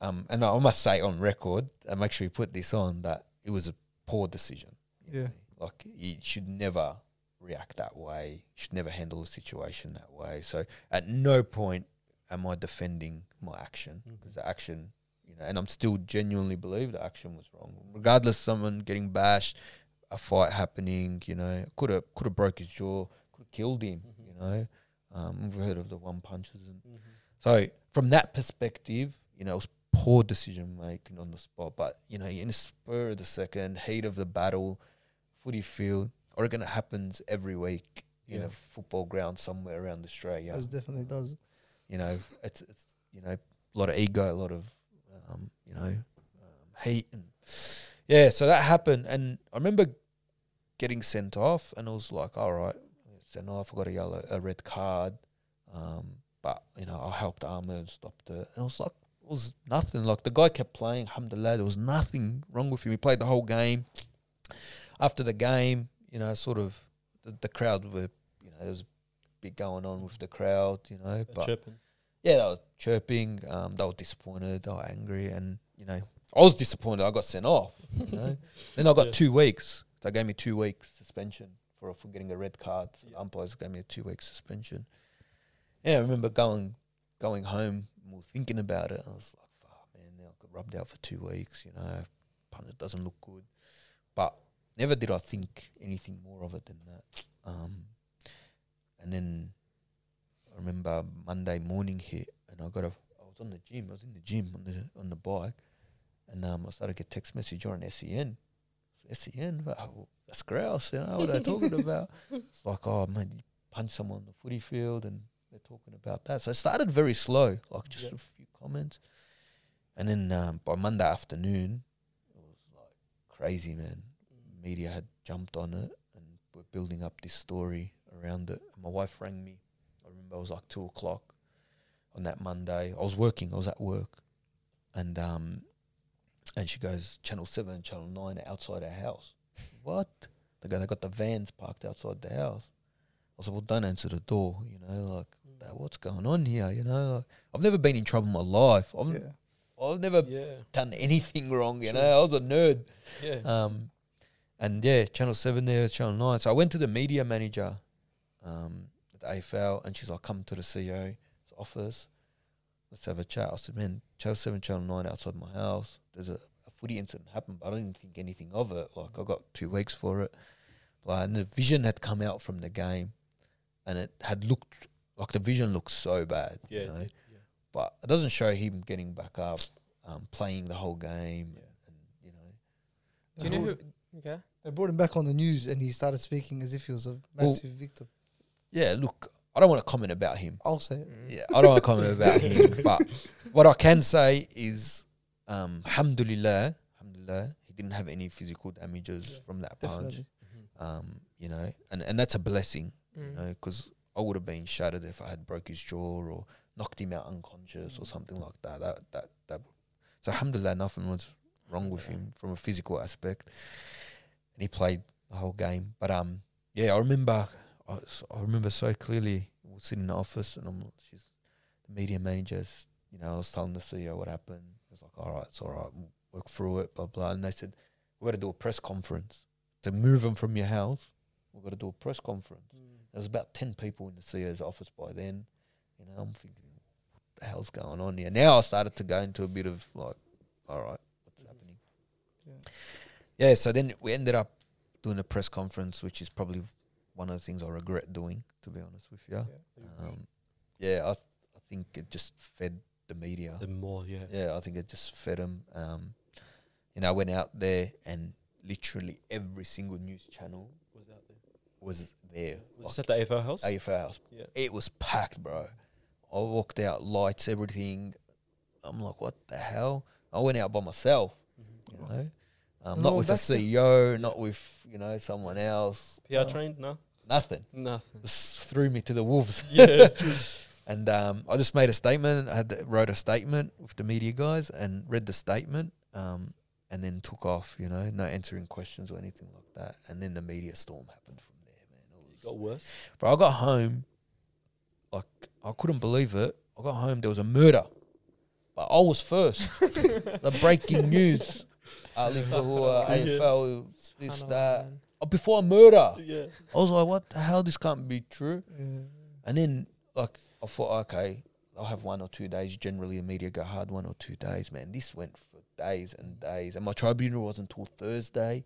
um, and I must say on record, and make sure you put this on that it was a poor decision. Yeah. know. like you should never react that way. You should never handle a situation that way. So at no point am I defending my action because the action, you know, and I'm still genuinely believe the action was wrong, regardless. Someone getting bashed, a fight happening, you know, could have could have broke his jaw, could have killed him, you know. Um, we've heard of the one punches, and so from that perspective, you know, it was poor decision making on the spot. But you know, in the spur of the second, heat of the battle, footy field, I reckon it happens every week in Yeah. a football ground somewhere around Australia It definitely does. you know, it's it's you know a lot of ego, a lot of um, you know um, heat, and yeah. So that happened, and I remember getting sent off, and I was like, all right, sent off. I got a yellow, a red card, um, but you know, I helped Ahmed, stopped it, and I was like. It was nothing. Like the guy kept playing. Alhamdulillah, there was nothing wrong with him. He played the whole game. After the game, you know, sort of the, the crowd were, you know, there was a bit going on with the crowd, you know, but Chirping. Yeah, they were chirping. Um, they were disappointed. They were angry, and you know, I was disappointed. I got sent off. You know, then I got Yeah. two weeks. They gave me two weeks suspension for for getting a red card. So Yeah. umpires gave me a two week suspension. Yeah, I remember going going home, more thinking about it. I was like, "Fuck, man, now I got rubbed out for two weeks." You know, punch doesn't look good, but never did I think anything more of it than that. Um, and then I remember Monday morning hit, and I got a. I was on the gym. I was in the gym on the on the bike, and um, I started to get text message on SEN. SEN, but, oh, that's grouse. You know what they're talking about? It's like, oh man, you punch someone on the footy field, and they're talking about that. So it started very slow, like just Yeah. a few comments, and then um, by Monday afternoon, it was like crazy, man. Media had jumped on it, and we're building up this story around it. And my wife rang me. It was like two o'clock on that Monday. I was working. I was at work, and um, and she goes, Channel Seven, and Channel Nine outside our house. what? They go, they got the vans parked outside the house. I was like, well, don't answer the door. You know, like what's going on here? You know, like, I've never been in trouble in my life. I've, Yeah. I've never Yeah. done anything wrong. You know, I was a nerd. Yeah. Um, and yeah, Channel Seven there, Channel Nine. So I went to the media manager, um, the AFL, and she's like, "Come to the CEO's office, let's have a chat." I said, "Man, Channel Seven, Channel Nine outside my house. There's a, a footy incident happened, but I didn't think anything of it. Like I got two weeks for it. Like, and the vision had come out from the game, and it had looked like the vision looked so bad. Yeah. you know? yeah. but it doesn't show him getting back up, um, playing the whole game, Yeah. and you know." Do you know who? Okay. They brought him back on the news, and he started speaking as if he was a Well- massive victim. Yeah, look, I don't want to comment about him. I'll say it. Mm. Yeah, I don't want to comment about him. But what I can say is, um, alhamdulillah, alhamdulillah, he didn't have any physical damages Yeah, from that punch. Um, you know, and, and that's a blessing, you Mm. know, because I would have been shattered if I had broke his jaw or knocked him out unconscious or something like that. That that that. So alhamdulillah, nothing was wrong with him from a physical aspect, and he played the whole game. But um, yeah, I remember, I, I remember so clearly. We were sitting in the office, and I'm, she's the media manager's, you know, I was telling the CEO what happened. He was like, all right, it's all right, we'll work through it, blah, blah. And they said, we've got to do a press conference. To move them from your house, we've got to do a press conference. Mm. There was about 10 people in the CEO's office by then. You know, I'm thinking, what the hell's going on here? Now I started to go into a bit of like, all right, what's mm. happening? Yeah. Yeah, so then we ended up doing a press conference, which is probably one of the things I regret doing, to be honest with you. Yeah. Um, yeah, I, I think it just fed the media. The more, yeah. Yeah, I think it just fed them. Um, you know, I went out there and literally every single news channel Was out there. was there. Was Like this at the AFL house? AFL house. Yeah. It was packed, bro. I walked out, lights, everything. I'm like, what the hell? I went out by myself, you know, um, not with a? CEO, not with you know someone else. PR Oh. trained? No. Nothing. Nothing. Just threw me to the wolves. Yeah. And um, I just made a statement. I had wrote a statement with the media guys and read the statement, um, and then took off. You know, no answering questions or anything like that. And then the media storm happened from there, man. It It got worse. but I got home, like I couldn't believe it. I got home, there was a murder, but I was first. the breaking news. Ali Fahour, Yeah. AFL, I this, that. Oh, before murder. Yeah. I was like, what the hell? This can't be true. Yeah. And then like I thought, okay, I'll have one or two days. Generally, the media go hard one or two days. Man, this went for days and days, and my tribunal wasn't until Thursday,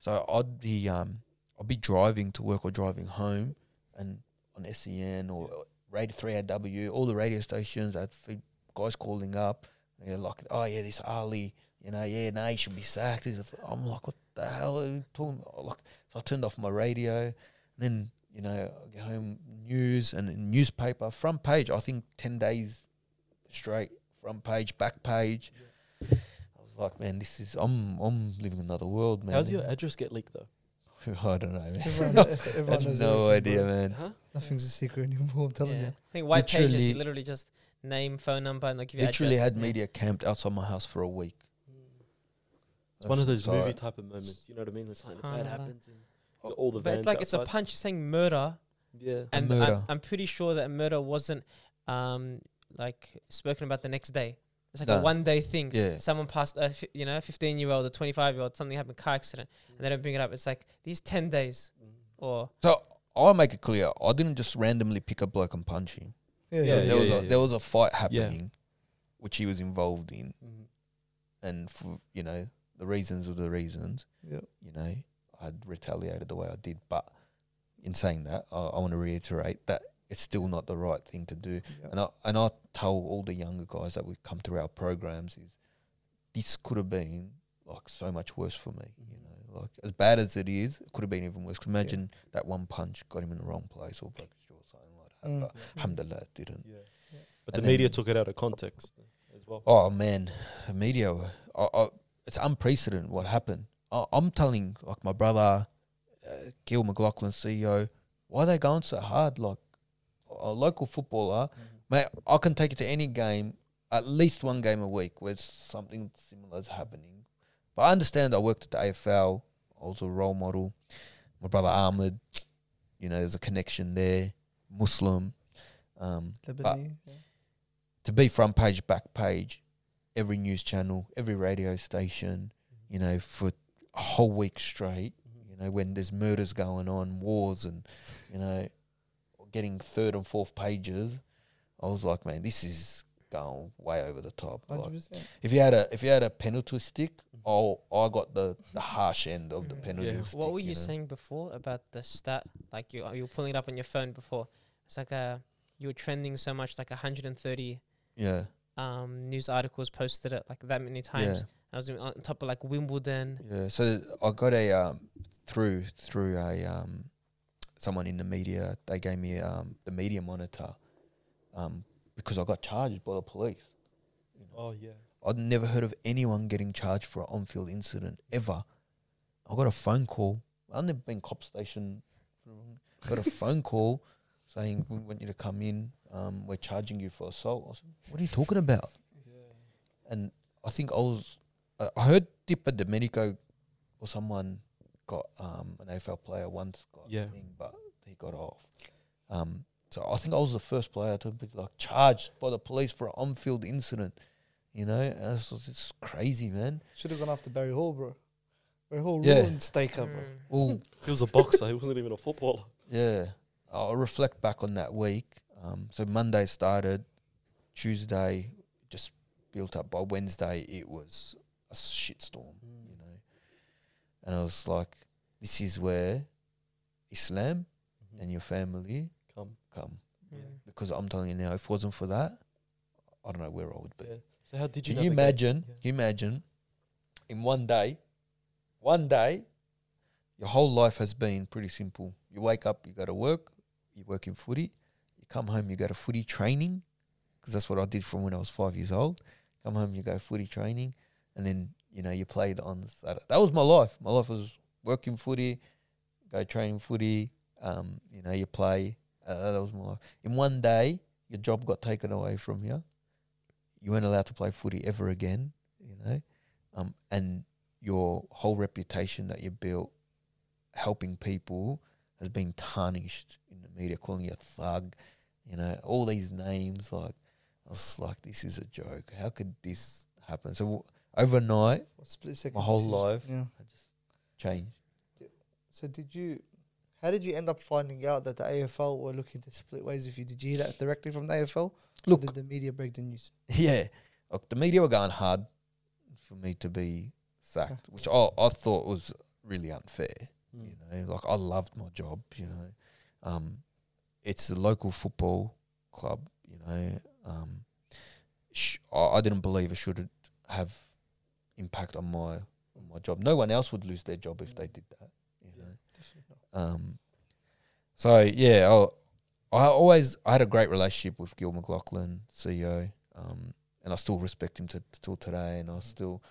so I'd be um I'd be driving to work or driving home, and on SEN or Radio Three AW, all the radio stations, I'd feed guys calling up, and they're like, oh yeah, this Ali, you know, yeah, no, he should be sacked. I'm like, what the hell are you talking about? Like, so I turned off my radio, and then you know, I get home news and newspaper front page. I think ten days straight front page, back page. I was like, man, this is I'm I'm living another world, man. How's your address get leaked though? I don't know, man. Everyone, I everyone have knows no idea, bro. man. Huh? Nothing's a secret anymore. I'm telling Yeah. you. I think white pages, Literally- you literally just name, phone number, and they'll give you Literally address. had Yeah. media camped outside my house for a week. It's one of those So- movie type of moments. You know what I mean? When something bad happens and got all the But it's like it's a outside. punch saying murder, Yeah. and murder. I'm, I'm pretty sure that murder wasn't um like spoken about the next day. It's like No. a one day thing. Yeah. Someone passed a fi- you know, 15 year old, a 25 year old, something happened, car accident, and they don't bring it up. It's like these 10 days Mm. or So I'll make it clear. I didn't just randomly pick a bloke and punch him. Yeah, Yeah, yeah, there was yeah, a yeah. there was a fight happening, which he was involved in, Mhm. and for you know the reasons of the reasons. yeah. you know, I'd retaliated the way I did. But in saying that, I, I want to reiterate that it's still not the right thing to do. yeah. And I and I tell all the younger guys that we come through our programs is this could have been like so much worse for me. You know, like as bad as it is, it could have been even worse. 'Cause imagine that one punch got him in the wrong place or broke his jaw, or something like that. Mm. But alhamdulillah, it didn't. Yeah. Yeah. But the media took it out of context as well. Oh man, the media, I, I, it's unprecedented what happened. I, I'm telling like my brother, uh, Gil McLachlan, CEO, why are they going so hard? Like a local footballer, mate, I can take it to any game, at least one game a week where something similar is happening. But I understand. I worked at the AFL. I was a role model. My brother Ahmed, you know, there's a connection there. Muslim. Um, Lebanese. yeah. to be front page, back page, every news channel, every radio station, you know, for a whole week straight, mm-hmm. you know, when there's murders going on, wars, and, you know, getting third and fourth pages, I was like, man, this is going way over the top. Like, if you had a if you had a penalty stick, oh, I got the, the harsh end of the Yeah. penalty Yeah. stick. what were you, know? saying before about the stat? Like you you were pulling it up on your phone before. It's like a you were trending so much, like 130 Yeah, um news articles posted it like that many times. yeah. I was doing on top of like Wimbledon. Yeah, so I got a um through through a um someone in the media. They gave me um the media monitor, um because I got charged by the police. Oh yeah. I'd never heard of anyone getting charged for an on-field incident ever. I got a phone call. I've never been cop station. Got a phone call saying we want you to come in. Um, we're charging you for assault. I said, what are you talking about? and I think I was I I heard Tipper Domenico or someone got um, an AFL player once got Yeah. a thing, but he got off. Um, So I think I was the first player to be like charged by the police for an on-field incident. You know, and it's, it's crazy, man. Should have gone after Barry Hall, bro. Barry Hall Yeah. ruined Staker, bro. Mm. Well, He was a boxer. he wasn't even a footballer. Yeah, I'll reflect back on that week. Um, so Monday started, Tuesday just built up. By Wednesday, it was a shitstorm, you know. And I was like, "This is where Islam and your family Come. come." Mm. Because I'm telling you now, if it wasn't for that, I don't know where I would be. Yeah. So how did you? Can you imagine? Yeah. Can you imagine? In one day, one day, your whole life has been pretty simple. You wake up, you go to work, you work in footy. Come home, you go to footy training, because that's what I did from when I was five years old. Come home, you go footy training, and then you know you played on Saturday. That was my life. My life was working footy, go training footy. Um, you know, you play. Uh, that was my life. In one day, your job got taken away from you you weren't allowed to play footy ever again, you know, um, and your whole reputation that you built helping people has been tarnished in the media, calling you a thug, you know, all these names. Like, I was like, this is a joke. How could this happen? So w- overnight, What split second. My whole decision. life. Yeah. I just changed. So did you? How did you end up finding out that the AFL were looking to split ways with you? Did you hear that directly from the AFL? Or Look, did the media break the news? yeah, look, the media were going hard for me to be sacked, which I, I thought was really unfair. Mm. You know, like I loved my job. You know, um, it's a local football club. You know, um, sh- I, I didn't believe it should have impact on my on my job. No one else would lose their job if they did that. You Yeah. know, Definitely not. um, so yeah, I, I always I had a great relationship with Gil McLachlan, CEO, um, and I still respect him to, till today, and I still,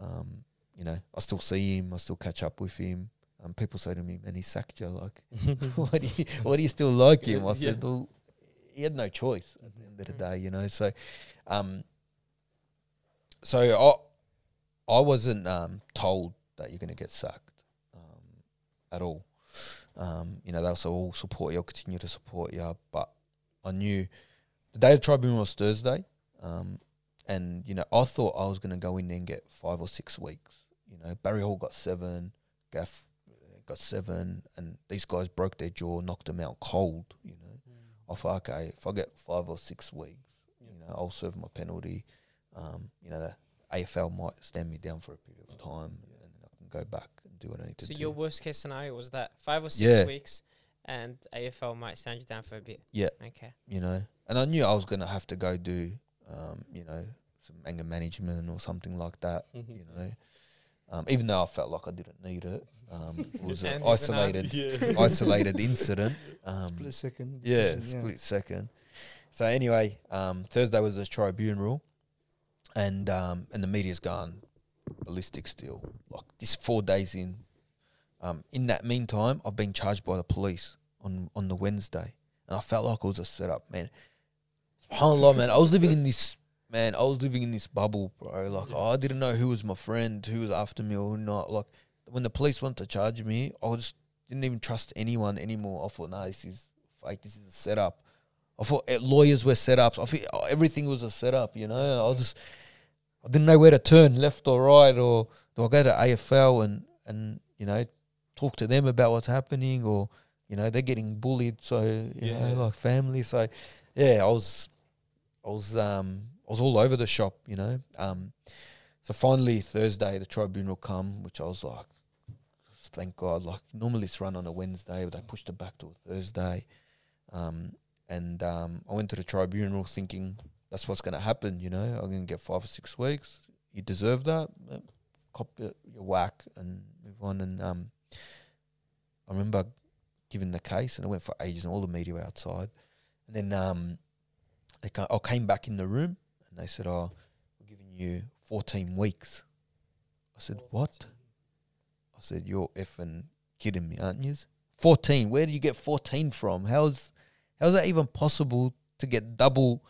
um, you know, I still see him, I still catch up with him. People say to me, "Man, he sacked you. Like, why do you why do you still like him?" I Yeah. said, "Well, he had no choice at the end of the day, you know." So, um, so I I wasn't um told that you're going to get sacked um, at all. Um, you know, they'll say, "All support you, I'll continue to support you," but I knew the day of tribunal was Thursday, um, and you know, I thought I was going to go in there and get five or six weeks. You know, Barry Hall got seven, Gaff got seven, and these guys broke their jaw, knocked them out cold. You know, I thought, okay, if I get five or six weeks, you know, I'll serve my penalty. Um, you know, the AFL might stand me down for a period of time, and then I can go back and do what I need to do. So your worst case scenario was that five or six Yeah. weeks, and AFL might stand you down for a bit. Yeah. Okay. you know. And I knew I was gonna have to go do, um, you know, some anger management or something like that. You know, um, even though I felt like I didn't need it, um, it was an isolated, yeah. isolated incident. Um, split second. yeah, decision, split second. So anyway, um, Thursday was the tribunal, and um, and the media's gone ballistic still. Like this four days in. Um, in that meantime, I've been charged by the police on on the Wednesday, and I felt like it was a setup, man. Subhanallah, man. I was living in this man. I was living in this bubble, bro. Like I didn't know who was my friend, who was after me or not. Like when the police wanted to charge me, I just didn't even trust anyone anymore. I thought, nah, this is fake. This is a setup. I thought eh, lawyers were setups. I thought everything was a setup. You know, I was just I didn't know where to turn, left or right, or do I go to AFL and and you know talk to them about what's happening, or you know they're getting bullied, so you Yeah. know like family. So yeah, I was I was um I was all over the shop, you know. Um, so finally Thursday the tribunal come, which I was like, thank God. Like normally it's run on a Wednesday, but they pushed it back to a Thursday. Um, and um, I went to the tribunal thinking that's what's going to happen. You know, I'm going to get five or six weeks. You deserve that. Cop your, whack and move on. And um, I remember giving the case, and I went for ages, and all the media were outside. And then um, I came back in the room, and they said, "Oh, we're giving you 14 weeks." I said, "What?" I said, "You're effing kidding me, aren't you?" 14. Where do you get 14 from? How's how's that even possible to get double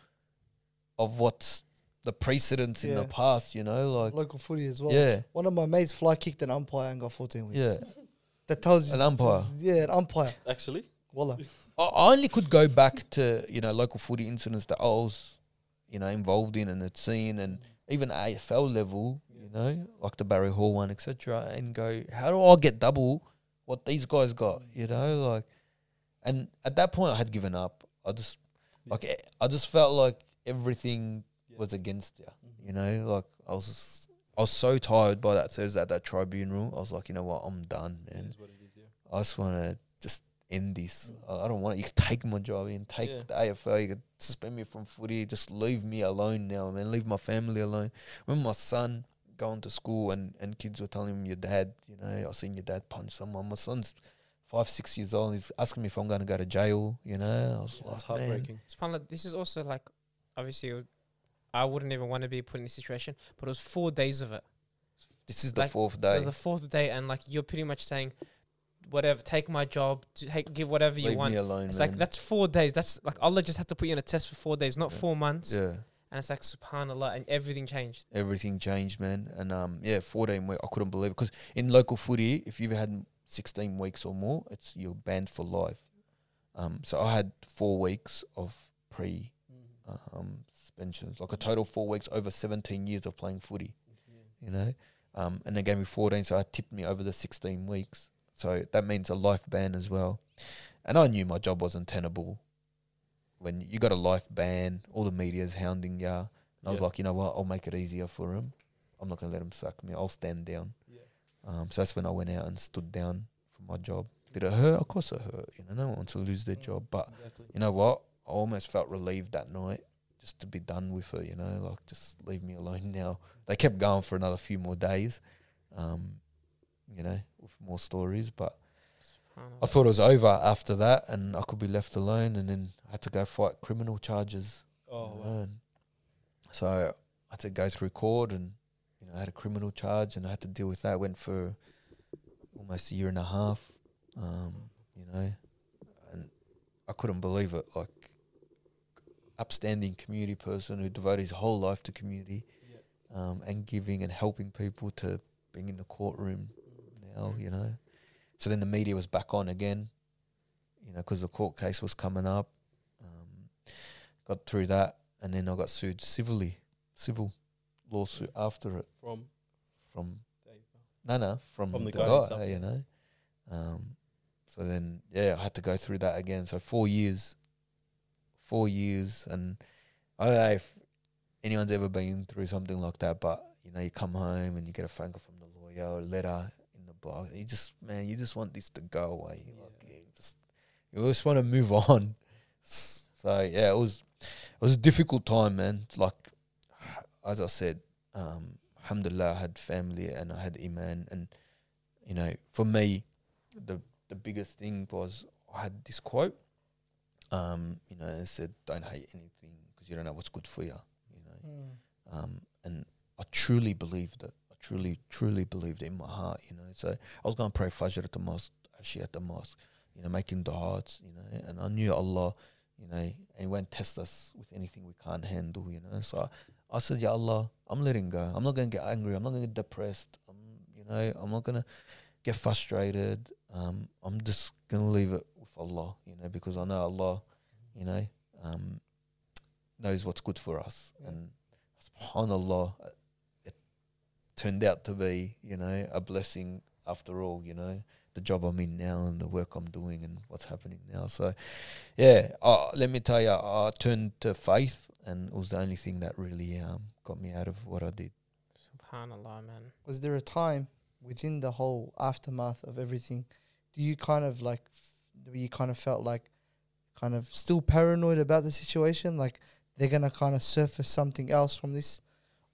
of what's the precedents in the past? You know, like Local footy as well. yeah, One of my mates fly kicked an umpire and got 14 weeks. yeah. That tells you. An umpire? Yeah, an umpire. Actually, Wallah. I, I only could go back to you know local footy incidents that I was you know involved in and had seen, and even AFL level, you know, like the Barry Hall one, etc., and go, how do I get double what these guys got? You know, like, and at that point, I had given up. I just like eh, I just felt like everything was against you. You know, like I was. Just, I was so tired by that Thursday at that tribunal. I was like, you know what, I'm done, man. is what it is, yeah. I just want to just end this. I I don't want it. You can take my job, you can take Yeah. the AFL, you can suspend me from footy. Just leave me alone now, man. Leave my family alone. When my son going to school and, and kids were telling him, your dad, you know, I seen your dad punch someone. My son's five, six years old. He's asking me if I'm going to go to jail, you know. I was Yeah, it's like, man. heartbreaking. SubhanAllah, this is also like, obviously, I wouldn't even want to be put in this situation, but it was four days of it. This is the fourth day. the fourth day, and like you're pretty much saying, whatever, take my job, take, give whatever you want. me alone, It's man. like that's four days. That's like Allah just had to put you on a test for four days, not Yeah. four months. yeah. And it's like Subhanallah, and everything changed. everything changed, man. And um, yeah, fourteen weeks. I couldn't believe it because in local footy, if you've had sixteen weeks or more, it's you're banned for life. Um, so I had four weeks of pre um suspensions, like a total four weeks over seventeen years of playing footy. You know, um, and they gave me fourteen, so I tipped me over the sixteen weeks. So that means a life ban as well. And I knew my job wasn't tenable. When you got a life ban, all the media's hounding ya. And I was Yeah. like, you know what? I'll make it easier for him. I'm not gonna let him suck me. I'll stand down. Yeah. Um, so that's when I went out and stood down for my job. Did it hurt? Of course it hurt. You know, no one wants to lose their job. But Exactly. you know what? I almost felt relieved that night just to be done with it. You know, like just leave me alone now. They kept going for another few more days. Um, you know, with more stories, but I thought it was over after that, and I could be left alone, and then I had to go fight criminal charges. Oh, wow. so I had to go through court, and you know, I had a criminal charge, and I had to deal with that. Went for almost a year and a half. Um, you know, and I couldn't believe it. Like, upstanding community person who devoted his whole life to community, Yeah. um, and giving and helping people to being in the courtroom now, you know. So then the media was back on again, you know, because the court case was coming up. Um, got through that, and then I got sued civilly, civil lawsuit after it From from no no from, From the, the guy, guy you know. Um, so then yeah, I had to go through that again. So four years, four years, and I don't know if anyone's ever been through something like that, but you know, you come home and you get a phone call from the lawyer or a letter the. You just man, you just want this to go away. Yeah. Like you just you just want to move on. So yeah, it was it was a difficult time, man. Like as I said, um, alhamdulillah, I had family and I had iman, and you know, for me, the the biggest thing was I had this quote. Um, you know, it said, "Don't hate anything because you don't know what's good for you." You know, um, and I truly believed it. Truly, truly believed in my heart. You know, so I was going to pray Fajr at the mosque, Isha at the mosque. You know, making du'as. You know, and I knew Allah. You know, and He won't test us with anything we can't handle. You know, so I, said, Ya Allah, I'm letting go. I'm not going to get angry. I'm not going to get depressed. I'm, you know, I'm not going to get frustrated. Um, I'm just going to leave it with Allah. You know, because I know Allah. You know, um, knows what's good for us. Yeah. And subhanallah, turned out to be, you know, a blessing after all, you know, the job I'm in now and the work I'm doing and what's happening now. So, yeah, uh, let me tell you, I turned to faith and it was the only thing that really um, got me out of what I did. Subhanallah, man. Was there a time within the whole aftermath of everything? Do you kind of like, do you kind of felt like, kind of still paranoid about the situation? Like they're gonna kind of surface something else from this,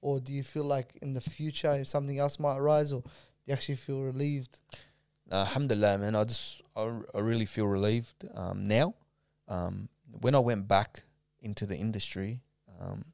or do you feel like in the future if something else might arise, or do you actually feel relieved? Uh, alhamdulillah, man. I just I, really feel relieved um, now. Um, when I went back into the industry, um,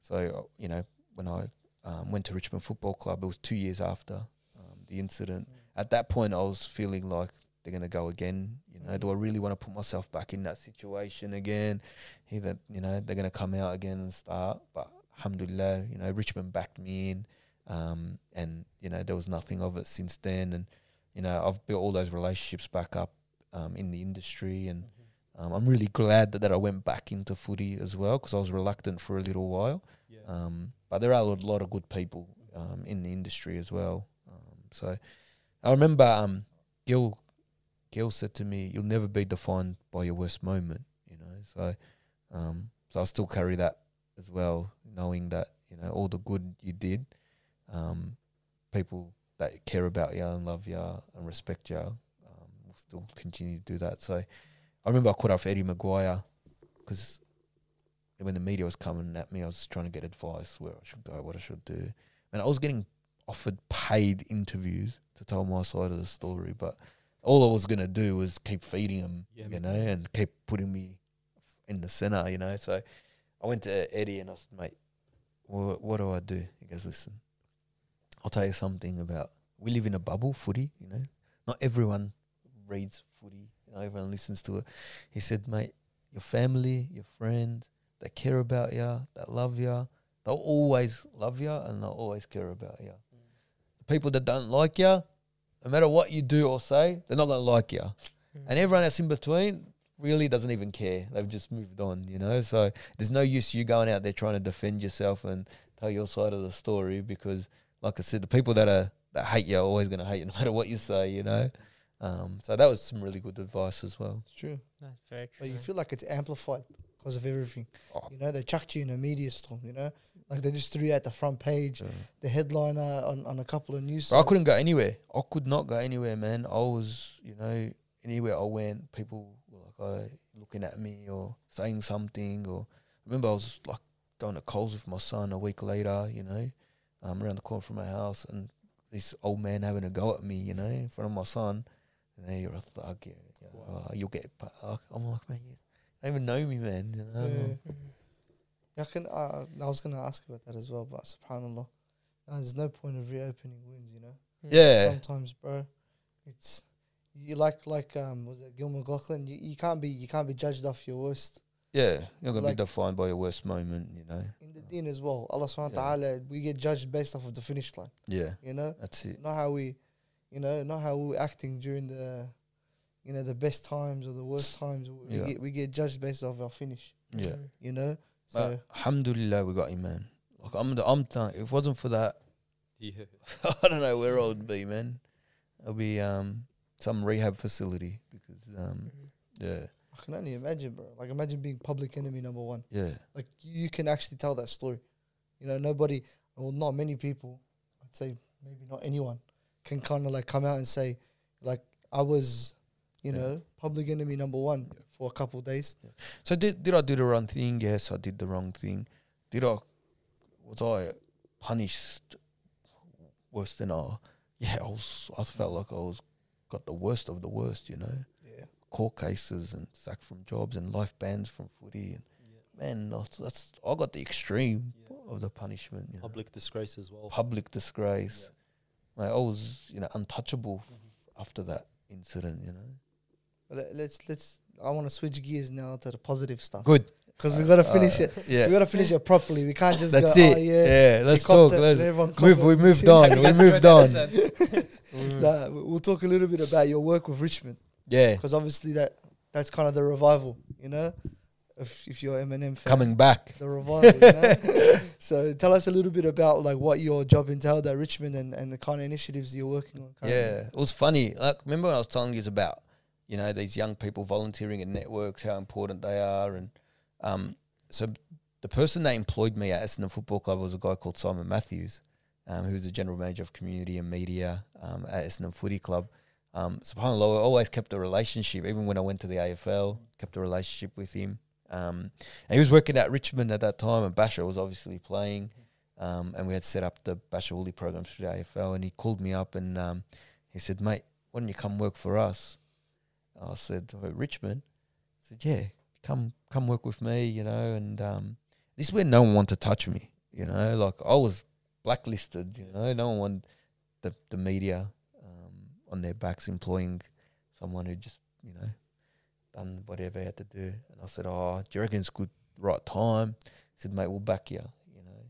so you know when I um, went to Richmond Football Club, it was two years after um, the incident. At that point, I was feeling like they're gonna go again. You know, do I really want to put myself back in that situation again? Either you know they're gonna come out again and start, but alhamdulillah, you know Richmond backed me in, um, and you know there was nothing of it since then, and you know, I've built all those relationships back up um, in the industry, and Um, I'm really glad that, that I went back into footy as well because I was reluctant for a little while. Yeah. Um, but there are a lot, lot of good people um, in the industry as well. Um, so I remember um, Gil, Gil said to me, "You'll never be defined by your worst moment." You know, so um, so I still carry that as well, knowing that you know all the good you did, um, people that care about you and love you and respect you um, will still continue to do that. So I remember I caught up with Eddie McGuire because when the media was coming at me, I was trying to get advice where I should go, what I should do. And I was getting offered paid interviews to tell my side of the story, but all I was gonna do was keep feeding him, Yeah, you know, and keep putting me in the center, you know. So I went to Eddie and I said, mate, what, what do I do? He goes, listen, I'll tell you something about we live in a bubble, footy, you know. Not everyone reads footy, you know, everyone listens to it. He said, mate, your family, your friends, they care about you, they love you, they'll always love you and they'll always care about you. The people that don't like you, no matter what you do or say, they're not going to like you. Mm. And everyone that's in between really doesn't even care. They've just moved on, you know. So there's no use you going out there trying to defend yourself and tell your side of the story because, like I said, the people that are that hate you are always going to hate you no matter what you say, you know. Um, so that was some really good advice as well. It's true. That's very true. But you feel like it's amplified because of everything. Oh. You know, they chucked you in a media storm, you know? Like they just threw you at the front page, the headliner on, on a couple of news I couldn't go anywhere. I could not go anywhere, man. I was, you know, anywhere I went, people were like, uh, looking at me or saying something. Or I remember I was like going to Coles with my son a week later, you know, um, around the corner from my house, and this old man having a go at me, you know, in front of my son. And then you're a thug, you know, Wow. uh, you'll get. uh, I'm like, man, you don't even know me, man. You know, Yeah. I can. Uh, I was gonna ask about that as well, but Subhanallah, there's no point of reopening wounds. You know, yeah, sometimes, bro, it's you like like um was it Gil McLachlan? You, you can't be you can't be judged off your worst yeah. You're gonna Like- be defined by your worst moment, you know. in the deen as well. Allah Subhanahu Yeah. wa Taala, we get judged based off of the finish line. Yeah, You know, that's it. not how we, you know, not how we're acting during the, you know, the best times or the worst times. We Yeah. get we get judged based off our finish. Yeah. You know, so But alhamdulillah, we got him, man. Like I'm, the, I'm done. If it wasn't for that, Yeah. I don't know where I would be, man. I'll be um some rehab facility because um Mhm. yeah I can only imagine, bro. Like imagine being public enemy number one. yeah Like you can actually tell that story. You know, nobody, well, not many people. I'd say maybe not anyone can kind of like come out and say, like I was, you Yeah. know, public enemy number one Yeah. for a couple of days. So did did I do the wrong thing? Yes, I did the wrong thing. Did I was I punished worse than I? Yeah, I was. I felt like I was got the worst of the worst. You know, Yeah. court cases and sacked from jobs and life bans from footy. And man, that's, that's I got the extreme Yeah. of the punishment. You know? Public disgrace as well. public disgrace. Mate, I was you know untouchable after that incident. You know. Let- let's let's. I want to switch gears now to the positive stuff Good. because we gotta finish Uh, it. Yeah. We gotta finish it properly. We can't just That's go. it. Oh, yeah. yeah. Let's talk. Let's move. We moved on. We moved on. Nah, we- we'll talk a little bit about your work with Richmond Yeah. because obviously that that's kind of the revival. You know, if if you're Eminem fan, Coming back. the revival. you know? so tell us a little bit about like what your job entailed at Richmond and, and the kind of initiatives you're working on. currently. Yeah, it was funny. Like, remember when I was telling you about, you know, these young people volunteering in networks, how important they are, and um, so the person that employed me at Essendon Football Club was a guy called Simon Matthews, um, who was the general manager of community and media um, at Essendon Footy Club. Um, Subhanallah, I always kept a relationship, even when I went to the AFL, kept a relationship with him. Um, and he was working at Richmond at that time, and Bachar was obviously playing. Um, and we had set up the Bachar Houli programs through the AFL, and he called me up and um, he said, "Mate, why don't you come work for us?" I said, "Oh, "Richmond." He said, "Yeah, come come work with me," you know. And um, this is where no one wanted to touch me, you know. Like I was blacklisted, you know. No one the the media um, on their backs employing someone who just, you know, done whatever he had to do. And I said, "Oh, do you reckon it's good, right time?" He said, "Mate, we'll back you. You know,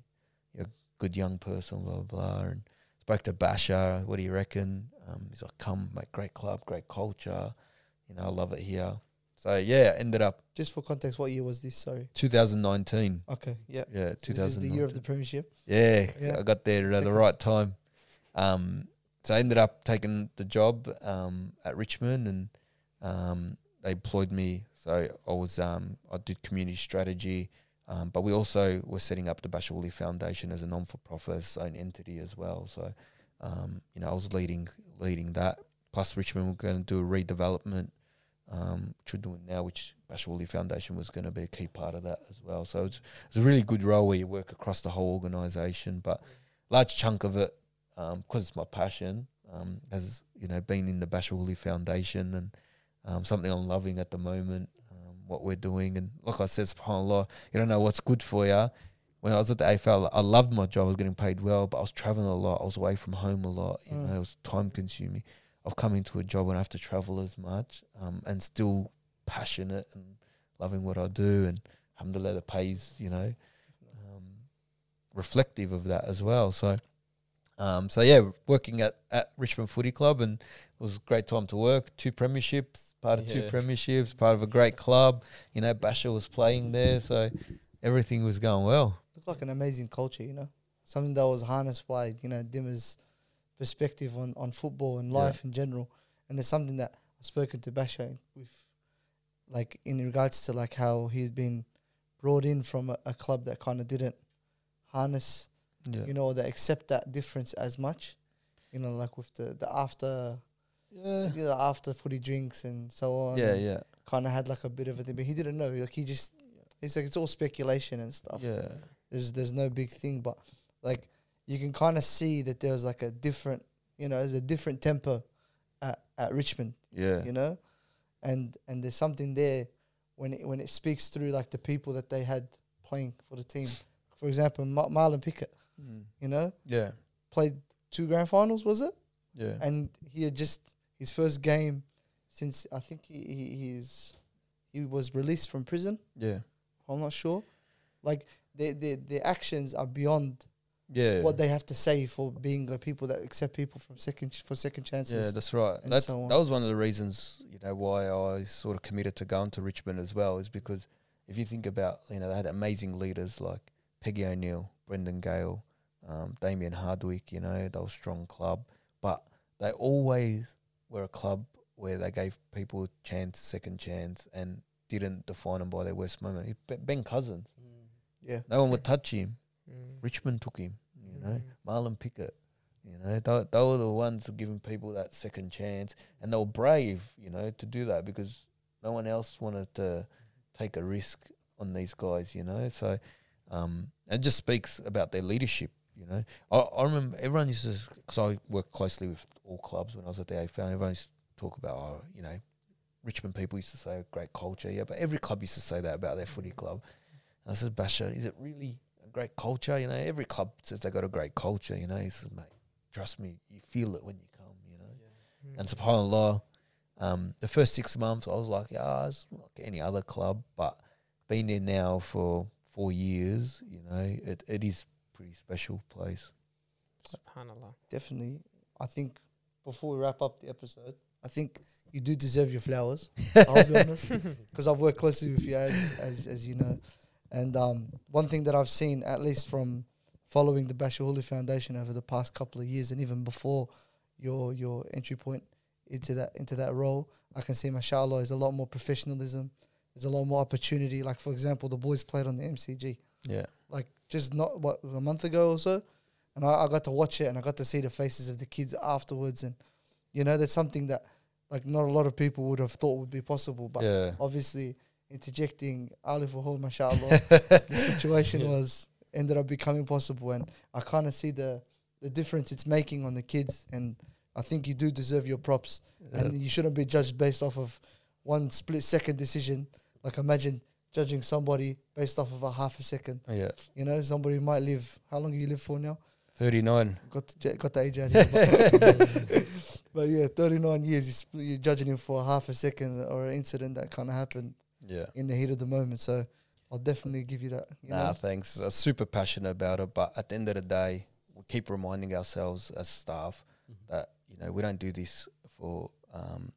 you're a good young person, blah blah." blah. And spoke to Bachar. What do you reckon? Um, he's like, "Come, mate, great club, great culture. You know, I love it here." So yeah, ended up Just for context, what year was this? Sorry. 2019. Okay, yeah. Yeah, So this is the year of the premiership. Yeah, Yeah. I got there at the Second. right time. Um, so I ended up taking the job um, at Richmond, and um, they employed me. So I was um, I did community strategy, um, but we also were setting up the Bachar Houli Foundation as a non-for-profit, own entity as well. So um, you know, I was leading leading that. Plus, Richmond were going to do a redevelopment, um, which we're doing now, which Bachar Houli Foundation was going to be a key part of that as well. So it's it's a really good role where you work across the whole organisation, but large chunk of it, because it's my passion, um, has you know been in the Bachar Houli Foundation and um, something I'm loving at the moment. Um, what we're doing, and like I said, subhanallah, you don't know what's good for you. When I was at the AFL, I loved my job. I was getting paid well, but I was traveling a lot. I was away from home a lot. You Mm. know, it was time consuming. I've come into a job when I have to travel as much, um, and still passionate and loving what I do, and alhamdulillah, the pays, you know, um, reflective of that as well. So, um, so yeah, working at, at Richmond Footy Club, and it was a great time to work. Two premierships, part of two premierships, part of a great club. You know, Bachar was playing there, so everything was going well. Looked like an amazing culture, you know, something that was harnessed by you know Dimma's perspective on, on football and Yeah. life in general, and it's something that I've spoken to Bachar with, like in regards to like how he's been brought in from a, a club that kind of didn't harness, Yeah, you know, that accept that difference as much, you know, like with the the after, yeah, know, after footy drinks and so on. yeah, yeah, Kind of had like a bit of a thing, but he didn't know. Like he just, it's like it's all speculation and stuff yeah, there's there's no big thing, but like you can kind of see that there's like a different, you know, there's a different tempo at, at Richmond, yeah, you know, and and there's something there when it, when it speaks through like the people that they had playing for the team. For example, Ma- Marlon Pickett, Mm. you know, yeah, played two grand finals, was it? yeah, And he had just his first game since I think he, he he's he was released from prison. yeah, I'm not sure. Like their their their actions are beyond yeah. what they have to say for being the people that accept people from second ch- for second chances. Yeah, that's right. That's so that was one of the reasons, you know, why I sort of committed to going to Richmond as well, is because if you think about, you know, they had amazing leaders like Peggy O'Neill, Brendan Gale, um, Damien Hardwick, you know, they were a strong club, but they always were a club where they gave people a chance, second chance, and didn't define them by their worst moment. Ben- Ben Cousins, yeah, no one would touch him. Mm. Richmond took him, you know. Mm. Marlon Pickett. You know, they, they were the ones giving people that second chance, and they were brave, you know, to do that because no one else wanted to take a risk on these guys, you know. So um, it just speaks about their leadership, you know. I, I remember everyone used to, because I worked closely with all clubs when I was at the AFL, everyone used to talk about, oh, you know, Richmond people used to say great culture, yeah, but every club used to say that about their footy club. And I said, Bachar, is it really great culture? You know, every club says they got a great culture, you know. He says, mate, trust me, you feel it when you come, you know. Mm. And subhanAllah, um, the first six months I was like, yeah, it's like any other club, but being there now for four years, you know, it, it is pretty special place. Subhanallah. definitely. I think before we wrap up the episode, I think you do deserve your flowers. I'll be honest, because I've worked closely with you as as, as you know, and um, one thing that I've seen, at least from following the Bachar Houli Foundation over the past couple of years, and even before your your entry point into that into that role, I can see, mashallah, is a lot more professionalism. There's a lot more opportunity. Like for example, the boys played on the MCG. Yeah. like just not what a month ago or so, and I, I got to watch it and I got to see the faces of the kids afterwards, and you know that's something that like not a lot of people would have thought would be possible, but yeah. obviously interjecting Ali Fahour, mashallah, the situation Yeah. was ended up becoming possible, and I kind of see the the difference it's making on the kids, and I think you do deserve your props, and you shouldn't be judged based off of one split second decision. Like imagine judging somebody based off of a half a second. Oh, yeah. You know, somebody might live. How long have you lived for now? 39. Got to, j- got the age out here. But, but yeah, 39 years. You spl- You're judging him for a half a second or an incident that kind of happened Yeah. in the heat of the moment. So I'll definitely give you that. You Nah, know? thanks. I'm super passionate about it, but at the end of the day, we keep reminding ourselves as staff Mhm. that you know we don't do this for um,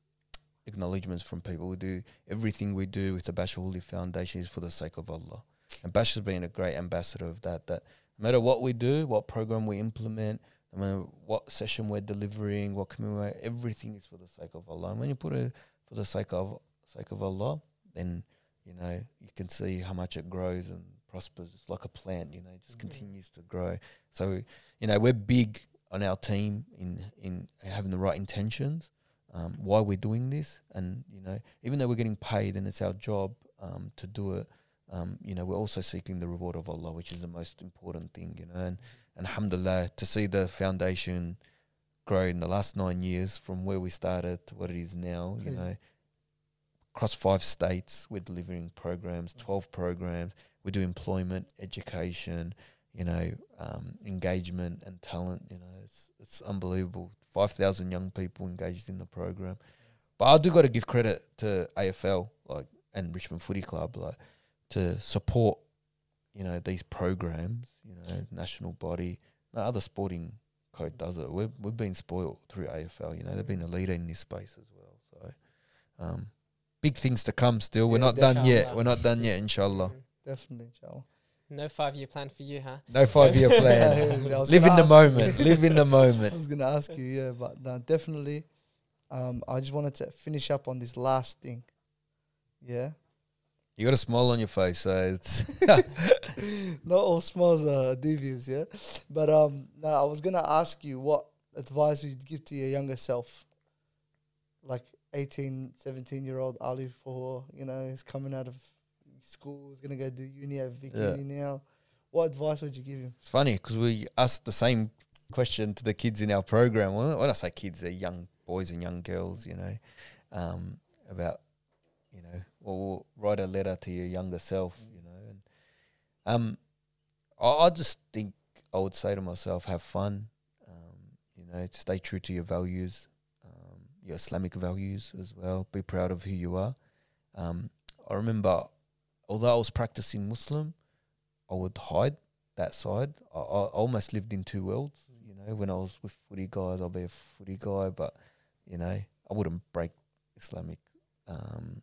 acknowledgements from people. We do everything we do with the Bachar Houli Foundation is for the sake of Allah. And Bash has been a great ambassador of that. That no matter what we do, what program we implement, no matter what session we're delivering, what community, everything is for the sake of Allah. And when you put it for the sake of sake of Allah, then you know you can see how much it grows and prospers. It's like a plant, you know, it just Mhm. continues to grow. So you know we're big on our team in in having the right intentions. Um, why we're doing this, and you know, even though we're getting paid and it's our job um, to do it, um, you know, we're also seeking the reward of Allah, which is the most important thing, you know. And, and alhamdulillah, to see the foundation grow in the last nine years from where we started to what it is now, you know, across five states, we're delivering programs, 12 programs. We do employment, education, you know, um, engagement and talent. You know, it's it's unbelievable. Five thousand young people engaged in the program. But I do got to give credit to AFL like and Richmond Footy Club like to support, you know, these programs. You know, national body. No other sporting code does it. We've we've been spoiled through AFL. You know, they've been a leader in this space as well. So, um, big things to come. Still, we're Yeah, not done yet. definitely. We're not done yet. Inshallah. Mhm. Definitely, inshallah. No five year plan for you, huh? No five year plan. I Live in the moment. Live in the moment. I was gonna ask you, yeah, but no, definitely. Um, I just wanted to finish up on this last thing. Yeah, You got a smile on your face, so it's not all smiles are devious, yeah. But um, no, I was gonna ask you what advice you'd give to your younger self, like 18, 17 year old Ali for you know he's coming out of school, he's gonna go do uni at Vic Yeah. Uni now. What advice would you give him? It's funny because we asked the same question to the kids in our program. When I say kids, they're young boys and young girls, you know, um, about, you know, or write a letter to your younger self, you know. And um, I, I just think I would say to myself, have fun, um, you know, stay true to your values, your Islamic values as well. Be proud of who you are. Um, I remember, although I was practicing Muslim, I would hide that side. I, I almost lived in two worlds. You know, when I was with footy guys, I'll be a footy guy, but you know, I wouldn't break Islamic um,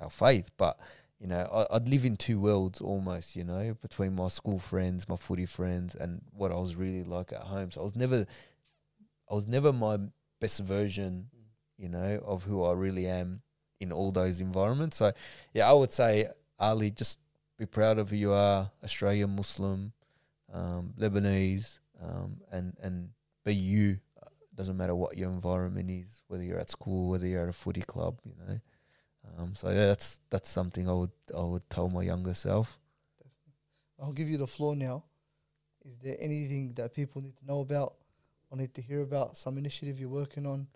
our faith. But you know, I, I'd live in two worlds almost. You know, between my school friends, my footy friends, and what I was really like at home. So I was never, I was never my best version. You know, of who I really am in all those environments. So yeah, I would say Ali, just be proud of who you are, Australian Muslim, um, Lebanese, um, and and be you. Uh, Doesn't matter what your environment is, whether you're at school, whether you're at a footy club, you know. Um, so yeah, that's that's something I would I would tell my younger self. I'll give you the floor now. Is there anything that people need to know about or need to hear about? Some initiative you're working on?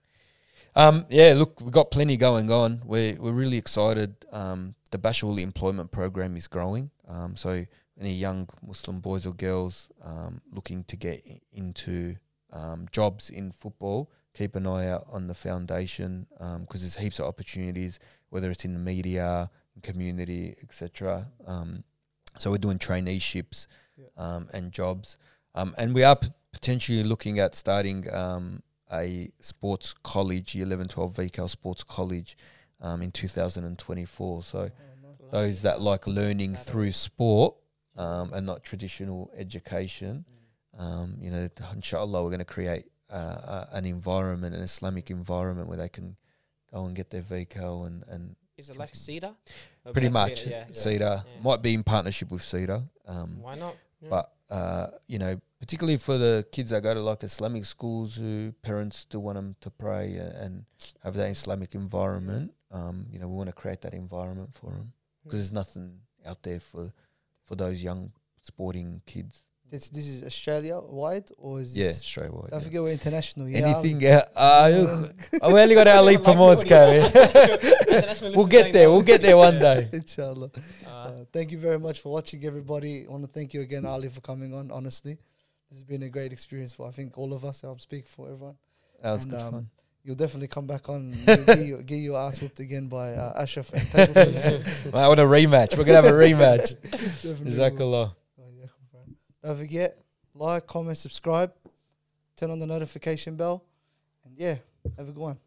Um, yeah, look, we've got plenty going on. We're we're really excited. Um, the Bachar Houli employment program is growing. Um, so any young Muslim boys or girls um, looking to get into um, jobs in football, keep an eye out on the foundation because there's heaps of opportunities, whether it's in the media, community, etc. Um, so we're doing traineeships um, and jobs, um, and we are p- potentially looking at starting um, a sports college, year 11, 12 VCAL sports college um, in 2024. So those that like learning through sport um, and not traditional education, um, you know, inshallah, we're going to create uh, uh, an environment, an Islamic environment where they can go and get their VCAL and, and Is it like Cedar? Pretty much Cedar? Yeah. Yeah. Might be in partnership with CEDA. Um, Why not? Yeah. but uh, you know, particularly for the kids that go to like Islamic schools, who parents still want them to pray and have that Islamic environment. Um, you know, we want to create that environment for them because there's nothing out there for for those young sporting kids. This this is Australia wide or is Yeah, this straight away. Don't yeah. forget we're international. Yeah, Anything? Yeah. Uh, oh, we only got our leap for more, We'll get there. We'll get there one day. Inshallah. Uh, Uh, thank you very much for watching, everybody. I want to thank you again, Ali, for coming on. Honestly, this has been a great experience for I think all of us. I'm speak for everyone. That was And, good um, fun. You'll definitely come back on. and you'll get, your, get your ass whooped again by uh, Ashraf. I want a rematch. We're gonna have a rematch. Definitely will. Jazakallah. Don't forget, like, comment, subscribe, turn on the notification bell, and yeah, have a good one.